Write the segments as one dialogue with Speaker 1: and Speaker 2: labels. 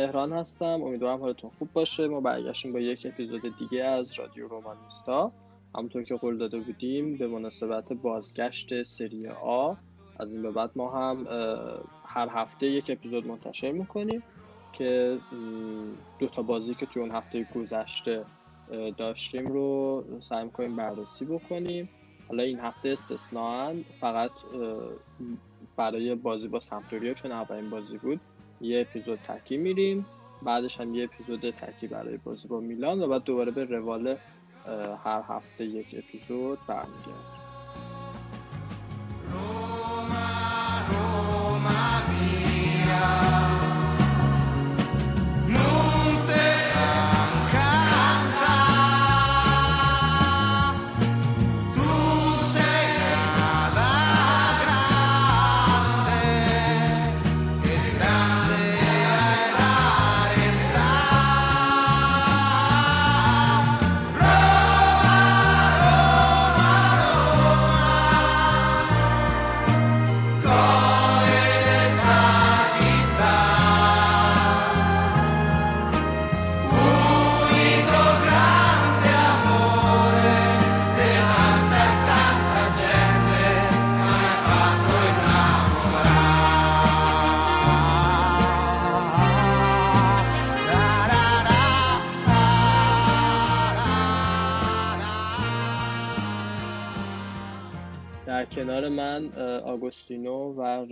Speaker 1: مهران هستم. امیدوارم حالتون خوب باشه. ما برگشتیم با یک اپیزود دیگه از رادیو رومانیستا. همونطور که قول داده بودیم به مناسبت بازگشت سری آ از این به بعد ما هم هر هفته یک اپیزود منتشر می‌کنیم که دو تا بازی که توی اون هفته گذشته داشتیم رو سعی می‌کنیم بررسی بکنیم. حالا این هفته استثنان فقط برای بازی با سمتوریا چون اولین بازی بود. یه اپیزود تکی میریم بعدش هم یه اپیزود تکی برای بازی با میلان و بعد دوباره به روال هر هفته یک اپیزود برمیگردیم. کنار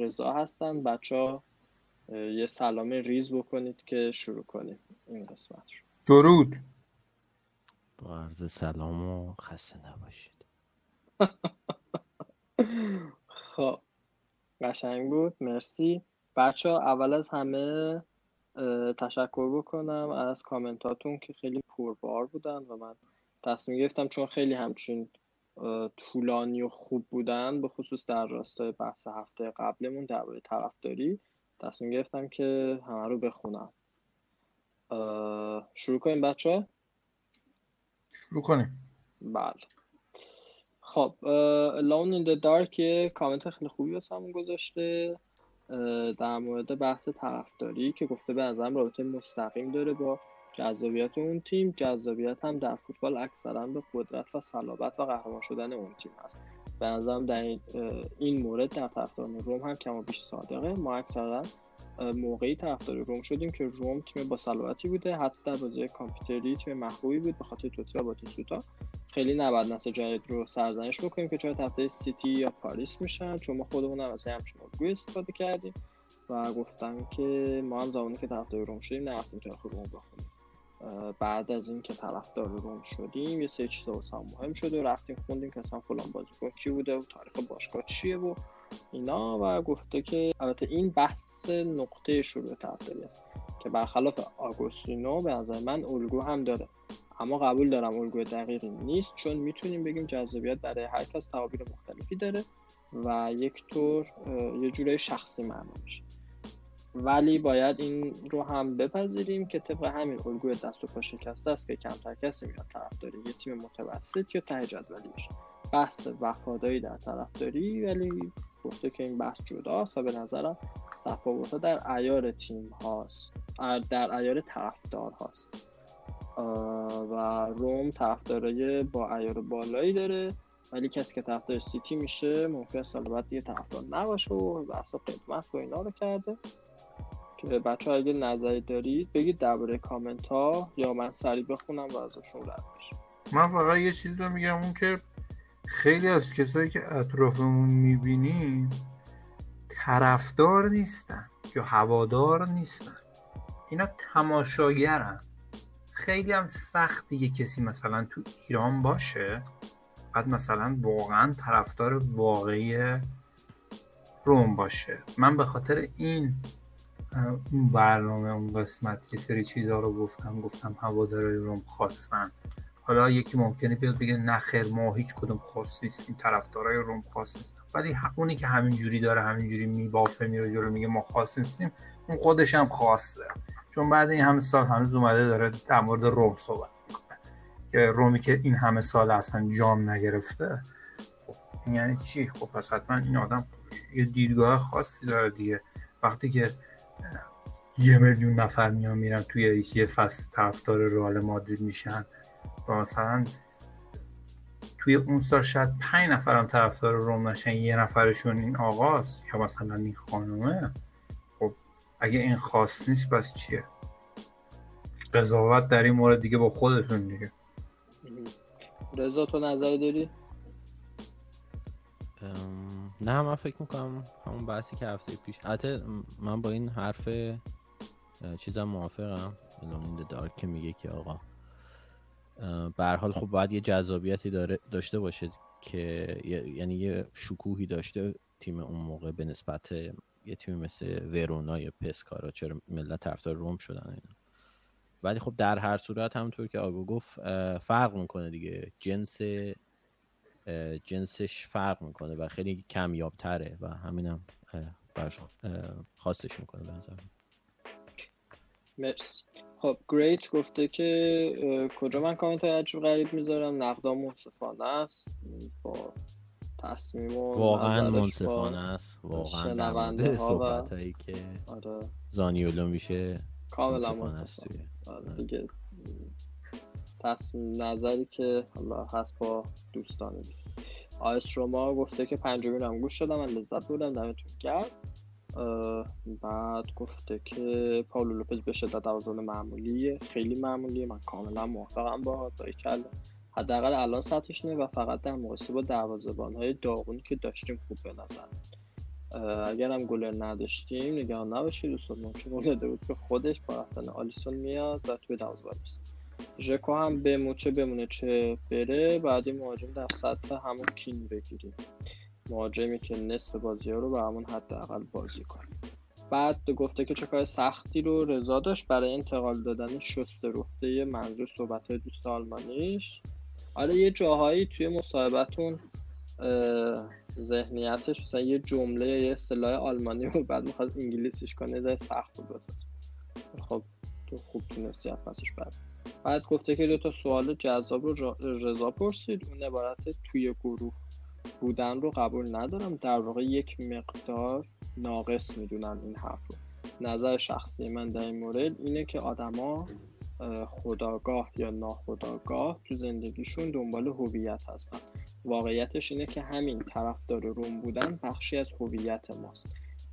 Speaker 1: رضا هستن بچه ها یه سلام ریز بکنید که شروع کنیم. این قسمت رو.
Speaker 2: درود.
Speaker 3: با عرض سلام و خسته نباشید.
Speaker 1: خب قشنگ بود. مرسی. بچه ها اول از همه تشکر بکنم از کامنتاتون که خیلی پربار بودن و من تصمیم گرفتم چون خیلی همچین طولانی و خوب بودن به خصوص در راستای بحث هفته قبلمون درباره طرفداری تصمیم گرفتم که همه رو بخونم. شروع کنیم بچه؟
Speaker 2: شروع کنیم.
Speaker 1: بله. خب لون این دارک یه کامنت خیلی خوبی واسه گذاشته. در مورد بحث طرفداری که گفته به نظرم رابطه مستقیم داره با جذابیت اون تیم جذابیت هم در فوتبال اکثرا به قدرت و صلابت و قهرمان شدن اون تیم هست. به نظرم در این مورد در طرفداران روم هم کما بیش صادقه. ما اکثرا موقعی طرفدار روم شدیم که روم تیم با صلابتی بوده حتی در بازی کامپیوتری تیم محبوبی بود به خاطر توتی و باتیستوتا خیلی نباید نسل جدید رو سرزنش بکنیم که چرا طرفدار سیتی یا پاریس میشن چون ما خودمون هم از همچین الگوی استفاده کردیم و گفتن که ما هم زمانی که طرفدار روم شدیم نرفتیم تاریخ روم بخونیم. بعد از اینکه طرفدار روم شدیم یه سه چیز واسه مهم شده و رفتیم خوندیم که اصلا فلان بازیکن کی بوده و تاریخ باشگاه چیه و اینا و گفته که البته این بحث نقطه شروع طرفداری است که برخلاف آگوستینو به نظر من الگو هم داره. اما قبول دارم الگوی دقیقی نیست چون می‌تونیم بگیم جذابیت برای هر کس تعابیر مختلفی داره و یک طور یه جورای شخصی معنا میشه. ولی باید این رو هم بپذیریم که طبق همین الگوی دست و پا شکسته است که کمتر کسی میاد طرفداری. یه تیم متوسط یا ته جدولی بحث وفاداری در طرفداری ولی گفته که این بحث جداست و به نظرم تفاوت در ایار تیم هاست در ایار طرفدار هاست و روم طرفدارای با ایار بالایی داره ولی کسی که طرفدار سیتی میشه ممکن سال بعد دیگه طرفدار نباشه و بحث قدمت و اینا رو کرده. که بچه اگه نظری دارید بگید درباره کامنت ها یا من سریع بخونم و ازشون رد بشم
Speaker 2: من فقط یه چیز رو میگم اون که خیلی از کسایی که اطرافمون می‌بینیم طرفدار نیستن یا هوادار نیستن. اینا تماشاگرن. خیلی هم سخت دیگه کسی مثلا تو ایران باشه بعد مثلا واقعا طرفدار واقعی روم باشه. من به خاطر این اون برنامه اون قسمت یه سری چیزها رو گفتم گفتم هوادارای روم خواستن. حالا یکی ممکنه بیاد بگه نه خیر ما هیچ کدوم خاص نیستیم طرفدارای روم خاص نیستیم ولی اونی که همین جوری داره همین جوری میبافه میره جلو میگه ما خاص نیستیم اون خودش هم خاصه. چون بعد این همه سال هنوز اومده داره در مورد روم صحبت می‌کنه. که رومی که این همه سال اصلا جام نگرفته خب یعنی چی؟ خب پس حتما این آدم یه دیدگاه خاصی داره دیگه. وقتی که یه میلیون نفر میان میرن توی یه فصل طرفدار رئال مادرید میشن. و مثلا توی اون سال شاید پنج نفرم طرفدار روم نشن یه نفرشون این آقاست یا مثلا این خانومه. خب اگه این خاص نیست پس چیه؟ قضاوت در این مورد دیگه با خودتون دیگه.
Speaker 1: رضا تو نظری داری؟
Speaker 3: نه من فکر می‌کنم همون بحثی که هفته پیش حتی من با این حرف چیزم موافقم. این دارک که میگه که آقا به حال خب باید یه جذابیتی داره داشته باشه که یعنی یه شکوهی داشته تیم اون موقع به نسبت یه تیم مثل ورونا یا پسکارا. چرا ملت طرفدار روم شدن اینا. ولی خب در هر صورت همونطور که آگو گفت فرق می‌کنه دیگه. جنس جنسش فرق می‌کنه و خیلی کمیابتره و همینم براش خواستش می‌کنه به نظر
Speaker 1: مرسی. خب گریت گفته که کجا من کامنت های عجب غریب می‌ذارم؟ نقدا منصفانه است. با تصمیم و
Speaker 3: واقعا منصفانه است. واقعا
Speaker 1: شنونده
Speaker 3: صحبت هایی که
Speaker 1: آره.
Speaker 3: زانیولو میشه
Speaker 1: کاملا منصفانه. دیگه تصمیم نظری که حالا هست با دوستان دیگه آیس روما گفته که پنجمین هم گوش شدم من لذت بودم دمتون گرد بعد گفته که پاولو لوپز به شدت اوزان معمولیه خیلی معمولیه من کاملا موافقم با کل حداقل الان سطحش و فقط در مقایسه با دروازه‌بان های داغونی که داشتیم خوب به نظر. اگر هم گلر نداشتیم نگران نباشید دوستان چون بود که خودش با رفتن آلیسون میاد و توی دروازه ژکو هم به موچه بمونه چه بره. بعد این مهاجم در سطح همون کین بگیریم. مهاجمی که نصف بازی ها رو به همون حداقل بازی کنه. بعد گفته که چه کار سختی رو رضا داشت. برای انتقال دادن شست رفته منظور صحبت دوست آلمانیش. آره یه جاهایی توی مصاحبتون ذهنیتش مثلا یه جمله یه اصطلاح آلمانی رو بعد می‌خواد انگلیسیش کنه زای سخت بود خب تو خوب تونستی پسش بعد بعد گفته که دو تا سوال جذاب رو رضا پرسید. اون عبارت توی گروه بودن رو قبول ندارم. در واقع یک مقدار ناقص می‌دونم این حرف رو. نظر شخصی من در این مورد اینه که آدما خداگاه یا ناخداگاه تو زندگیشون دنبال هویت هستن. واقعیتش اینه که همین طرفدار روم بودن بخشی از هویت ماست.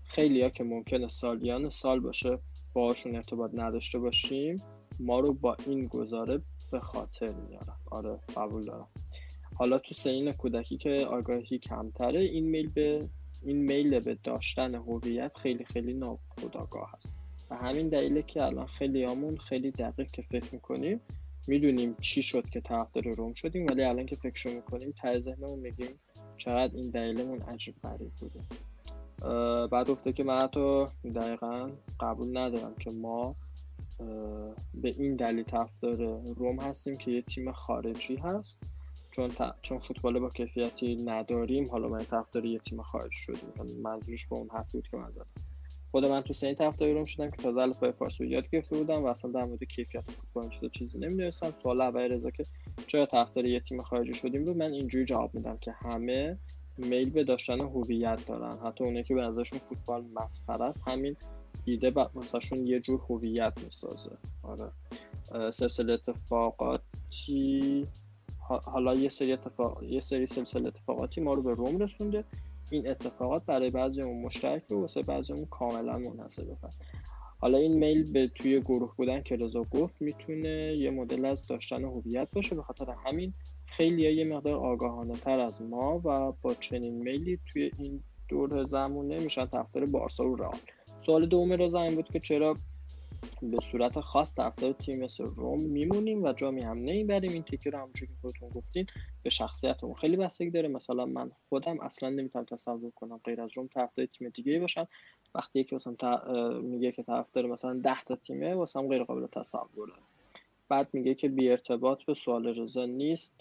Speaker 1: خیلی ها که ممکنه سالیان سال باشه باشون ارتباط نداشته باشیم ما رو با این گزاره به خاطر میارن آره قبول دارم. حالا تو سین کودکی که آگاهی کمتره این میل به این میل به داشتن هویت خیلی خیلی ناخودآگاه هست. و همین دلیله که الان خیلی همون خیلی دقیق که فکر می‌کنیم می‌دونیم چی شد که طرفدار روم شدیم ولی الان که فکر می‌کنیم ته ذهنمون میگیم چقدر این دلیلمون عجیب غریب بوده. بعد گفته که من حتی دقیقا قبول ندارم که ما به این دلیل طرفدار روم هستیم که یه تیم خارجی هست. چون چون فوتبال با کیفیتی نداریم حالا من طرفدار یه تیم خارج شدیم. یعنی منظورش به اون حرفی بود که من زدم. خود من تو سنی طرفداری روم شدم که تازه الفبای فارسی رو یاد گرفته بودم و اصلا در مورد کیفیت فوتبال چیزا چیزی نمی‌دونستم. سوال اول رضا که چرا طرفدار یه تیم خارجی شدیم رو من اینجوری جواب میدم که همه میل به داشتن هویت دارن. حتی اونایی که به نظرشون فوتبال مسخره است همین ایده مثلشون یه جور هویت می‌سازه. آره. سلسله اتفاقاتی حالا یه سری اتفاق یه سری سلسله اتفاقاتی ما رو به روم رسونده. این اتفاقات برای بعضیمون مشترک و واسه بعضیمون کاملا منحصر به حالا این میل به توی گروه بودن که رضا گفت می‌تونه یه مدل از داشتن هویت باشه. به خاطر همین خیلی یه مقدار آگاهانه تر از ما و با چنین میلی توی این دور زمونه میشن طرفدار بارسا و رئال. سوال دوم رضا این بود که چرا به صورت خاص طرفدار تیم مثل روم میمونیم و جامی هم نمی‌بریم؟ این تیکه رو همونجوری که خودتون گفتین به شخصیتمون خیلی بستگی داره. مثلا من خودم اصلا نمی‌تونم تصور کنم غیر از روم طرفدار تیم دیگه باشم وقتی یکی مثلا میگه که طرفدار مثلا 10 تا تیمه واسم غیر قابل تصوره بعد میگه که بی ارتباط به سوال رضا نیست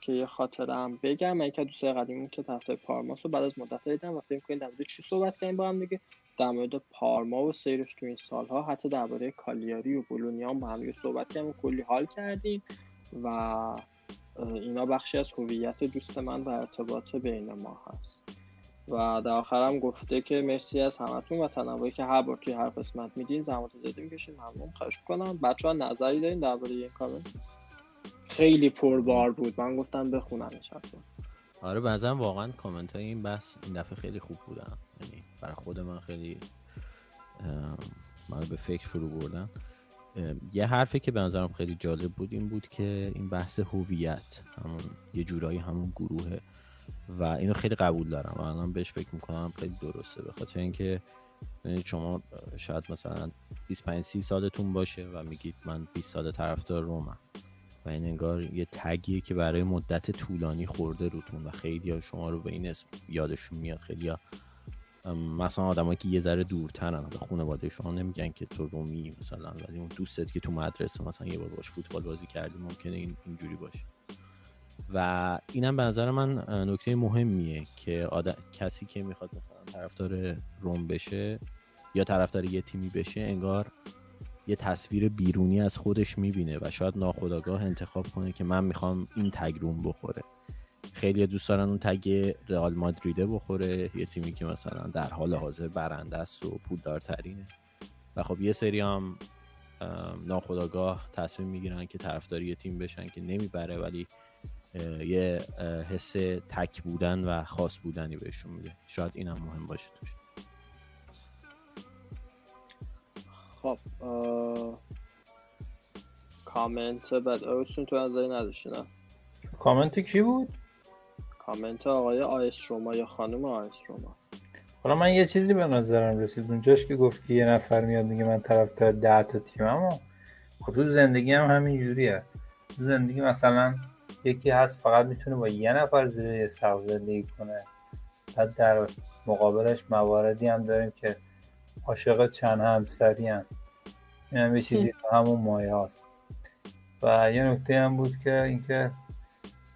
Speaker 1: که یه خاطره بگم. من که دوستای قدیمی که طرفدار پارماس بعد از مدت دیدم و فکر کنید در چی صحبت کردیم با هم دیگه. در مورد پارما و سیرش تو این سالها حتی درباره کالیاری و بولونیا هم با هم صحبت کردیم کلی حال کردیم و اینا بخشی از هویت دوست من و ارتباط بین ما هست. و در آخرم گفته که مرسی از همتون و تنوعی که هر بار توی هر قسمت میدین زحمت زیادی می‌کشین. ممنون. خواهش کنم بچه ها نظری دارین درباره این کامنت خیلی پربار بود. من گفتم بخونم این
Speaker 3: آره بعضا واقعا کامنت های این بحث این دفعه خیلی خوب بودن. یعنی برای خود من خیلی من به فکر فرو بردم یه حرفی که به نظرم خیلی جالب بود این بود که این بحث هویت همون یه جورایی همون گروهه. و اینو خیلی قبول دارم. و الان بهش فکر می‌کنم خیلی درسته. به خاطر اینکه شما شاید مثلا 25 30 سالتون باشه و میگید من 20 سال طرفدار رومم. و این انگار یه تگیه که برای مدت طولانی خورده روتون و خیلی ها شما رو به این اسم یادشون میاد. خیلی ها مثلا آدمایی که یه ذره دورترن به خانواده شما نمیگن که تو رومی مثلا ولی اون دوستت که تو مدرسه مثلا یه بار باش فوتبال بازی کردی ممکنه این اینجوری باشه. و اینم به نظر من نکته مهمیه که کسی که می‌خواد مثلا طرفدار روم بشه یا طرفدار یه تیمی بشه انگار یه تصویر بیرونی از خودش می‌بینه و شاید ناخداگاه انتخاب کنه که من می‌خوام این تگ روم بخوره. خیلی دوست دارن اون تگ رئال مادریده بخوره. یه تیمی که مثلا در حال حاضر برنده است و پولدارترینه. و خب یه سری هم ناخداگاه تصمیم می‌گیرن که طرفداری یه تیم بشن که نمی‌بره ولی یه حس تک بودن و خاص بودنی بهشون میده. شاید این هم مهم باشه توش.
Speaker 1: خب کامنت بعد اوشون تو از نداشتی نه؟
Speaker 2: کامنت کی بود؟
Speaker 1: کامنت آقای آیس روما یا خانم آیس روما.
Speaker 2: حالا من یه چیزی به نظرم رسید. اونجاش که گفت که یه نفر میاد میگه من طرفدار ده تا تیم اما خب تو زندگی هم همین جوریه تو زندگی مثلا یکی هست فقط می‌تونه با یه نفر زیر یه سقف زندگی کنه. بعد در مقابلش مواردی هم داریم که عاشق چند همسری هم این هم یه همون مایه هست و یه نکته هم بود که اینکه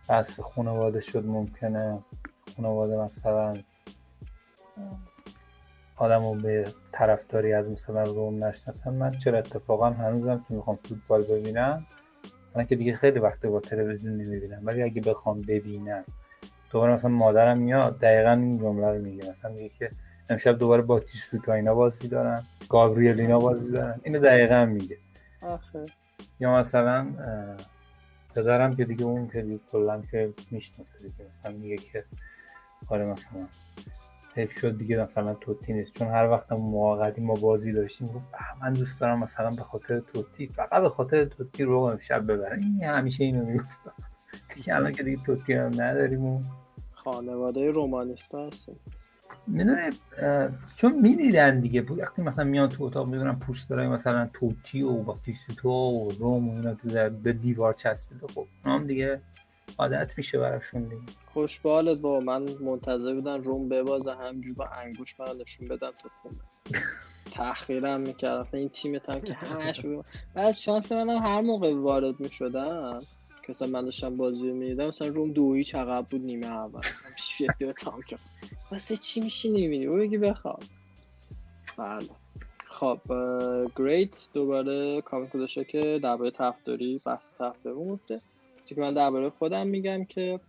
Speaker 2: بحث خانواده شد ممکنه. خانواده مثلا آدم رو به طرفداری از مثلا روم نشناسن. من چرا اتفاقا هنوزم که می‌خوام فوتبال ببینم من که دیگه خیلی وقت با تلویزیون نمی‌بینم. ولی اگه بخوام ببینم دوباره مثلا مادرم میاد دقیقا این جمله رو میگه. مثلا میگه که امشب دوباره با تیسوتا اینا بازی دارن. گابریل اینا بازی دارن. اینو دقیقا میگه.
Speaker 1: آخه.
Speaker 2: یا مثلا پدرم که دیگه اون که دیگه کلا که می‌شناسه دیگه مثلا میگه که آره مثلا حیف شد دیگه مثلا توتی نیست. چون هر وقت ما ما بازی داشتیم گفت من دوست دارم مثلا به خاطر توتی. فقط به خاطر توتی رو امشب ببرم این همیشه اینو می‌گفتم دیگه الان که دیگه توتی هم نداریم و
Speaker 1: خانواده رومانیستا هستیم.
Speaker 2: می‌دونه چون می‌دیدن دیگه. وقتی مثلا میان تو اتاق می‌دونن پوسترهای مثلا توتی و باکتیسوتو و روم و اینا تو به دیوار چسبیده. خب هم دیگه عادت میشه براشون دیگه.
Speaker 1: خوش با من منتظر بودن روم ببازه همجور با انگوش من نشون بدم تو خونه. تحقیرم می‌کرد. این تیم هم که همش بعد شانس منم هر موقع وارد می‌شدم که من داشتم بازی می‌دیدم مثلا روم دویی چقدر بود نیمه اول. همش تام کرد واسه چی میشی نمیدی او بگی بخواب. بله. خب گریت دوباره کامنت گذاشته که درباره طرفداری بحث طرفداری گفته. که من درباره خودم میگم که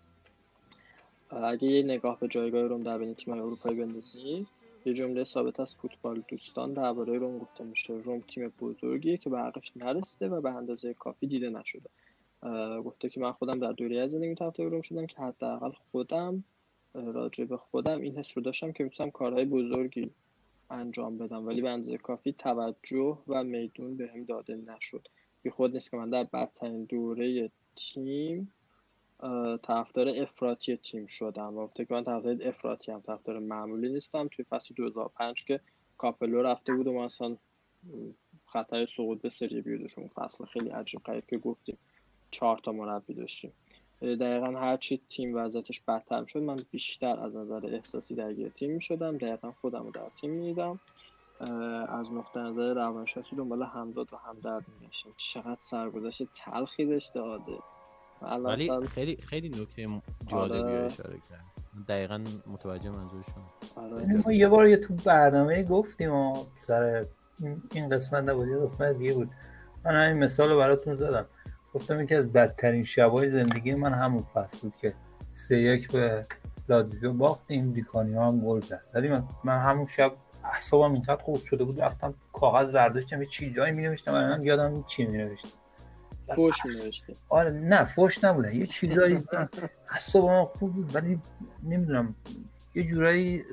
Speaker 1: اگه یه نگاه به جایگاه روم در بین تیم‌های اروپایی بندازیم یه جمله ثابت از فوتبال دوستان درباره روم گفته میشه. روم تیم بزرگیه که به حقش نرسیده و به اندازه کافی دیده نشده. گفته که من خودم در دوره از زندگی طرفدار روم شدم که حداقل خودم راجع به خودم این حس رو داشتم که می‌تونم کارهای بزرگی انجام بدم. ولی به اندازه کافی توجه و میدون بهم داده نشد. بی خود نیست که من در بدترین دوره تیم طرفدار افراطی تیم شدم. و که من طرفدار افراطی هم طرفدار معمولی نیستم. توی فصل 2005 که کاپلو رفته بود و ما اصلا خطر سقوط به سری بی داشتیم اون فصل خیلی عجیب غریب که گفتیم. چهار تا مربی داشتیم. دقیقا هرچی تیم وضعیتش بدتر شد من بیشتر از نظر احساسی درگیر تیم می شدم دقیقا خودم رو در تیم می دیدم از نقطه نظر روانشناسی دنبال همداد و همدرد می گشتم چقدر سرگذشت تلخی داشته عاده الان
Speaker 3: ولی
Speaker 1: مثلا-
Speaker 3: خیلی خیلی نکته جالبی
Speaker 1: آره.
Speaker 3: اشاره کرد. دقیقا متوجه منظورش شدم
Speaker 1: آره.
Speaker 2: ما یه بار یه تو برنامه گفتیم و سر این- این قسمت نبود یه قسمت دیگه بود. من همین مثال رو براتون زدم. گفتم یکی از بدترین شبای زندگی من همون فصل بود که سه یک به لاتزیو باختیم دیکانی ها هم گل زد. ولی من, من همون شب اعصابم اینقدر خوب شده بود رفتم کاغذ برداشتم یه چیزایی می نوشتم الان یادم چی می نوشتم
Speaker 1: فوش می
Speaker 2: آره نه فوش نبودن یه چیزایی اعصابم خوب بود ولی نمی‌دونم یه جورایی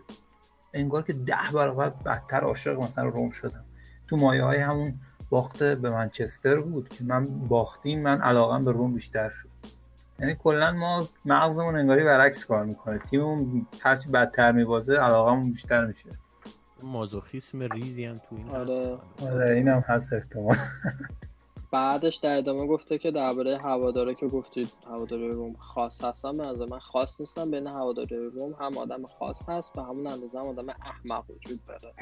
Speaker 2: انگار که ده برابر بدتر عاشق مثلا روم شدم. تو مایه های همون باخت به منچستر بود که من باختیم من علاقم به روم بیشتر شد. یعنی کلا ما مغزمون انگاری برعکس کار می‌کنه. تیممون هرچی بدتر میبازه علاقمون بیشتر میشه.
Speaker 3: مازوخیسم ریزی هم تو این
Speaker 1: آره.
Speaker 3: هست.
Speaker 2: آره اینم هست احتمال
Speaker 1: بعدش در ادامه گفته که درباره هواداره که گفتید هواداره روم خاص هستن به نظر من خاص نیستم بین هواداره روم هم آدم خاص هست و همون اندازه هم آدم احمق وجود داره.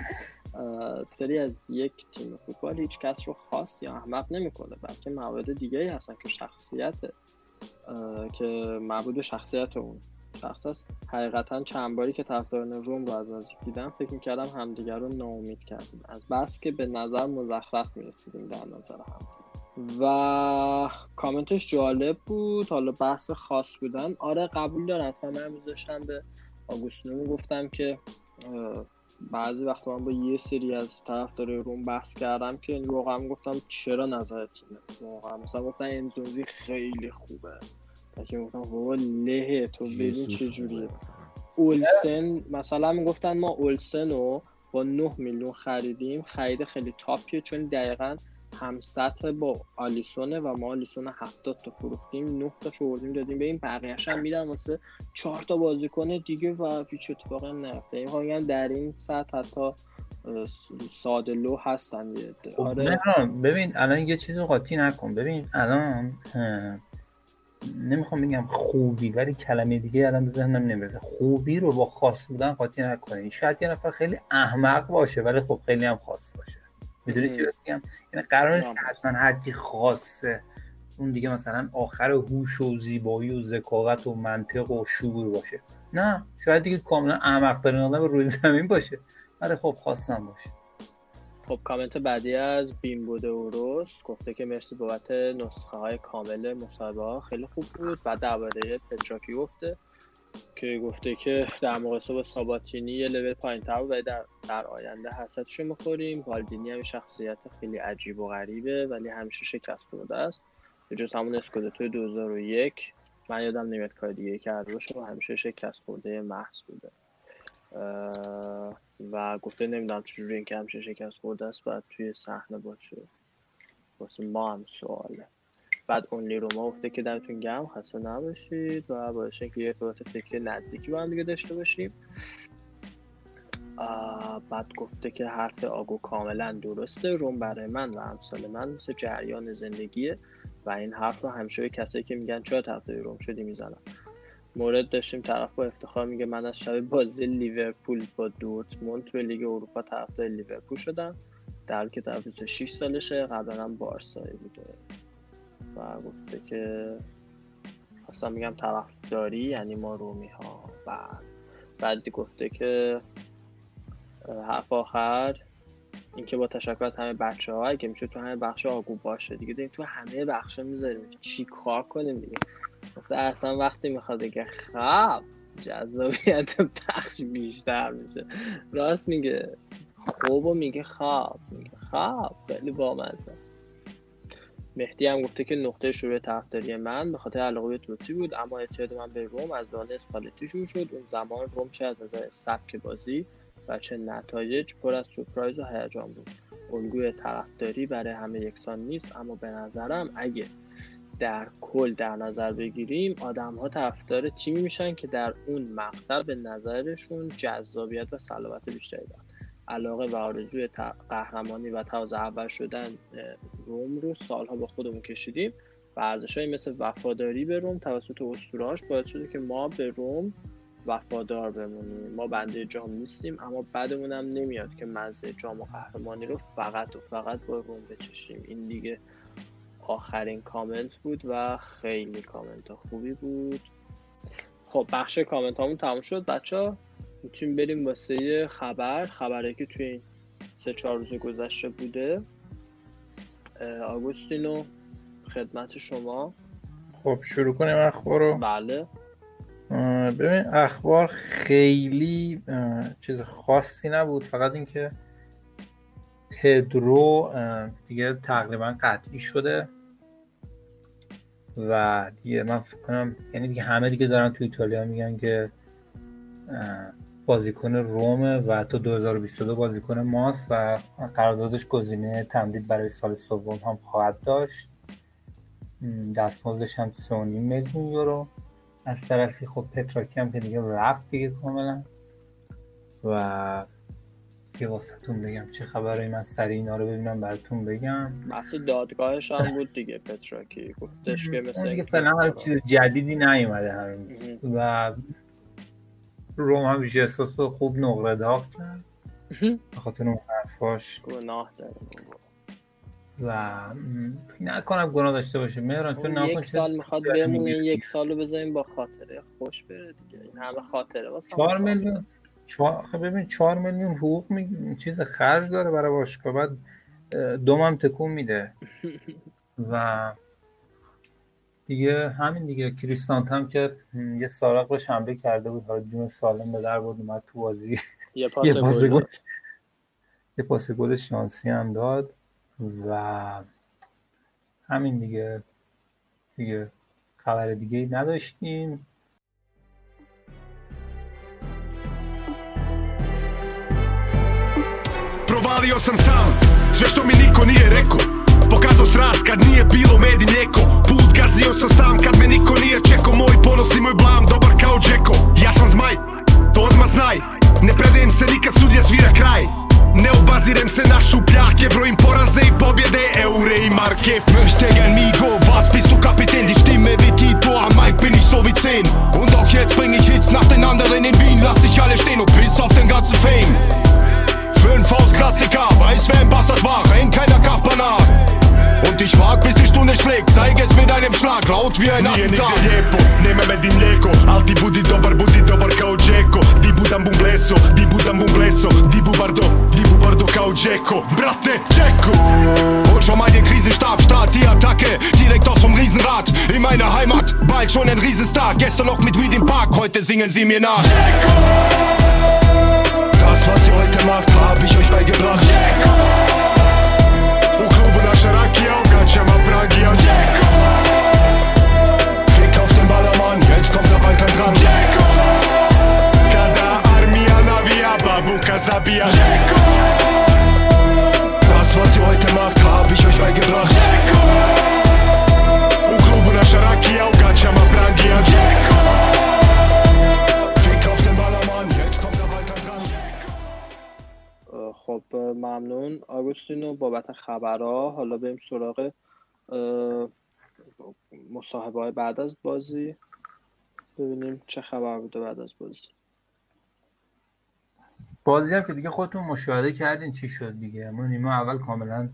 Speaker 1: داری از یک تیم فوتبال هیچ کس رو خاص یا احمق نمی‌کنه بلکه موارد دیگه هستن که شخصیت که مربوط شخصیت اون شخص است حقیقتا چند باری که طرفداران روم رو از نزدیک دیدم فکر می‌کردم همدیگر رو ناامید کردیم. از بس که به نظر مزخرف می‌رسیدیم در نظر هم. و کامنتش جالب بود. حالا بحث خاص بودن. آره قبول دارم. اتفاقا من امروز داشتم به آگوستینو گفتم که بعضی وقتا من با یه سری از طرفدار روم بحث کردم که واقعا گفتم چرا نظرت اینه واقعا مثلا گفتن انزونزی خیلی خوبه. که گفتم بابا له تو ببین چه جوریه. اولسن مثلا می‌گفتن ما اولسن رو با 9 میلیون خریدیم. خرید خیلی تاپیه چون دقیقا هم سطح با آلیسونه و ما آلیسون 70 تا فروختیم 9 تا شوردیم دادیم به این بقیه‌اش هم میدن واسه 4 تا بازیکن دیگه و هیچ اتفاقی هم این میگم در این سطح حتی ساده لو هستن.
Speaker 2: خب
Speaker 1: آره.
Speaker 2: ببین الان یه چیز رو قاطی نکن. ببین الان نمی‌خوام بگم خوبی ولی کلمه دیگه الان به ذهنم نمی‌رسه. خوبی رو با خاص بودن قاطی نکنین. شاید یه نفر خیلی احمق باشه ولی خب خیلی هم خاص باشه. می‌دونی چی میگم؟ یعنی قرار نیست که. حتما هر کی خاصه اون دیگه مثلا آخر هوش و زیبایی و ذکاوت و منطق و شعور باشه. نه شاید دیگه کاملا احمق ترین آدم روی زمین باشه. ولی خب خاصم باشه.
Speaker 1: خب کامنت بعدی از بیم بوده اوروس گفته که مرسی بابت نسخه های کامل مصاحبه ها خیلی خوب بود. بعد درباره پتراکی گفته. که گفته که در مقایسه با ساباتینی یه لول پایین تر ولی در, در آینده حسدشو می‌خوریم. بالدینی هم شخصیت خیلی عجیب و غریبه ولی همیشه شکست خورده است. به جز همون اسکودتو 2001 من یادم نمیاد کار دیگه کرده باشه و همیشه شکست خورده محض بوده. و گفته نمی‌دونم چجوری این که همیشه شکست خورده است باید توی صحنه باشه. واسه ما هم سواله. بعد اونلی روما گفته که دمتون گرم خسته نباشید و باعث که یه ارتباط فکری نزدیکی با هم دیگه داشته باشیم. بعد گفته که حرف آگو کاملا درسته. روم برای من و امثال من مثل جریان زندگیه و این حرف رو همیشه به کسایی که میگن چرا طرفدار روم شدی می‌زنم مورد داشتیم طرف با افتخار میگه من از شب بازی لیورپول با دورتموند توی لیگ اروپا طرفدار لیورپول شدم. در که طرف 26 سالشه قبلا هم بارسایی بوده. و گفته که خواستم میگم طرفداری یعنی ما رومی ها بعد بعد گفته که حرف آخر اینکه با تشکر از همه بچه ها که میشه تو همه بخش آگو باشه دیگه. داریم تو همه بخش می‌ذاریم. چی کار کنیم دیگه؟ اصلا وقتی می‌خواد که خب جذابیت بخش بیشتر میشه. راست میگه. خوب و میگه خواب میگه خواب خیلی بامزه. مهدی هم گفته که نقطه شروع طرفداری من به خاطر علاقه به توتی بود اما اعتیاد من به روم از دوران اسپالتی شروع شد. اون زمان روم چه از نظر سبک بازی و چه نتایج پر از سورپرایز و هیجان بود. الگوی طرفداری برای همه یکسان نیست اما به نظرم اگه در کل در نظر بگیریم آدم ها طرفدار تیمی میشن که در اون مقطع به نظرشون جذابیت و صلابت بیشتری دارن. علاقه و آرزوی قهرمانی و تازه اول شدن روم رو سالها با خودمون کشیدیم و ارزشهایی مثل وفاداری به روم توسط اسطورهاش باعث شده که ما به روم وفادار بمونیم. ما بنده جام نیستیم اما بعدمون هم نمیاد که مزه جام و قهرمانی رو فقط و فقط با روم بچشیم. این دیگه آخرین کامنت بود و خیلی کامنت خوبی بود. خب بخش کامنت همون تموم شد. بچه می‌تونیم بریم واسه خبر خبره که توی این سه چهار روز گذشته بوده. آگوستینو خدمت شما.
Speaker 2: خب شروع کنیم اخبار رو.
Speaker 1: بله.
Speaker 2: ببین اخبار خیلی چیز خاصی نبود. فقط اینکه پدرو دیگه تقریبا قطعی شده. و دیگه من فکر کنم یعنی دیگه همه دیگه دارن تو ایتالیا میگن که بازیکن رومه و تا 2022 بازیکن ماست و قراردادش گزینه تمدید برای سال سوم هم خواهد داشت. دستمزدش هم 3.5 میلیون یورو. از طرفی خب پتراکی هم که دیگه رفت دیگه کاملا. و یه واسهتون بگم چه خبره من سریع اینا رو ببینم براتون بگم.
Speaker 1: بحث دادگاهش هم بود دیگه پتراکی. گفتش که مثل
Speaker 2: دیگه فعلا هر چیز جدیدی نیومده هنوز. و روم هم جسوس رو خوب نقره داغ کرد. به خاطر اون حرفاش.
Speaker 1: گناه داره
Speaker 2: و نکنم گناه داشته باشه مهران چون
Speaker 1: یک سال می‌خواد بمونه یک سال رو بذاریم با خاطره. خوش بره دیگه. این همه خاطره. واسه
Speaker 2: 4 میلیون چهار ببین 4 میلیون حقوق می... چیز خرج داره برای باشگاه. بعد دومم تکون میده. و دیگه همین دیگه. کریستانت هم که یه سارق رو شنبه کرده بود. حالا جون سالم به در بود اومد تو بازی.
Speaker 1: یه پاس گل
Speaker 2: یه پاس گل شانسی هم داد. و همین دیگه. دیگه خبر دیگه نداشتیم.
Speaker 4: Provalio sam sam, sve što mi niko nije rekao. Pokazao strast kad nije bilo med i mlijeko. Gazio sam sam kad me niko nije čekao Moj ponos i moj blam, dobar kao Džeko Ja sam zmaj, to odmah znaj. Ne predajem se nikad sudja svira kraj. Ne obazirem se na šupljake Brojim poraze i pobjede, eure i marke. Möchte gern Migo, was bist du Kapitän? Die Stimme wie Tito, am Mike bin ich so wie 10 Und auch jetzt bring ich Hits nach den anderen in Wien Lass dich alle stehen und piss auf den ganzen Fame. Fünf Haus Klassiker, weiß wer im Bastard war, rennt keiner Kachbar nach Und ich frag bis die Stunde schlägt, zeig es mit einem Schlag, laut wie ein Attentat.
Speaker 5: lijepo, nema med i mlijeko Al ti budi dobar, budi dobar kao Džeko Di budam bum bleso, di budam bum bleso Di bubardo, di bubardo kao Džeko Brate, Džeko
Speaker 4: Hol schon mal den Krisenstab, start die Attacke Direkt aus vom Riesenrad, in meiner Heimat Bald schon ein Riesenstar, gestern noch mit Weed im Park Heute singen sie mir nach. Das was ihr heute macht, hab ich euch beigebracht.
Speaker 5: U klubu naša rakija, u gaćama pragija Džeko
Speaker 4: Fick auf den Ballermann, jetzt kommt der Balkan dran
Speaker 5: Kada armija navija, babuka zabija.
Speaker 4: Das was ihr heute macht, hab ich euch beigebracht
Speaker 5: U
Speaker 1: خب ممنون. آگوستینو بابت خبرها حالا بریم سراغ مصاحبه های بعد از بازی. ببینیم چه خبر بوده بعد از بازی.
Speaker 2: بازی هم که دیگه خودتون مشاهده کردین چی شد دیگه؟ ما نیمه اول کاملا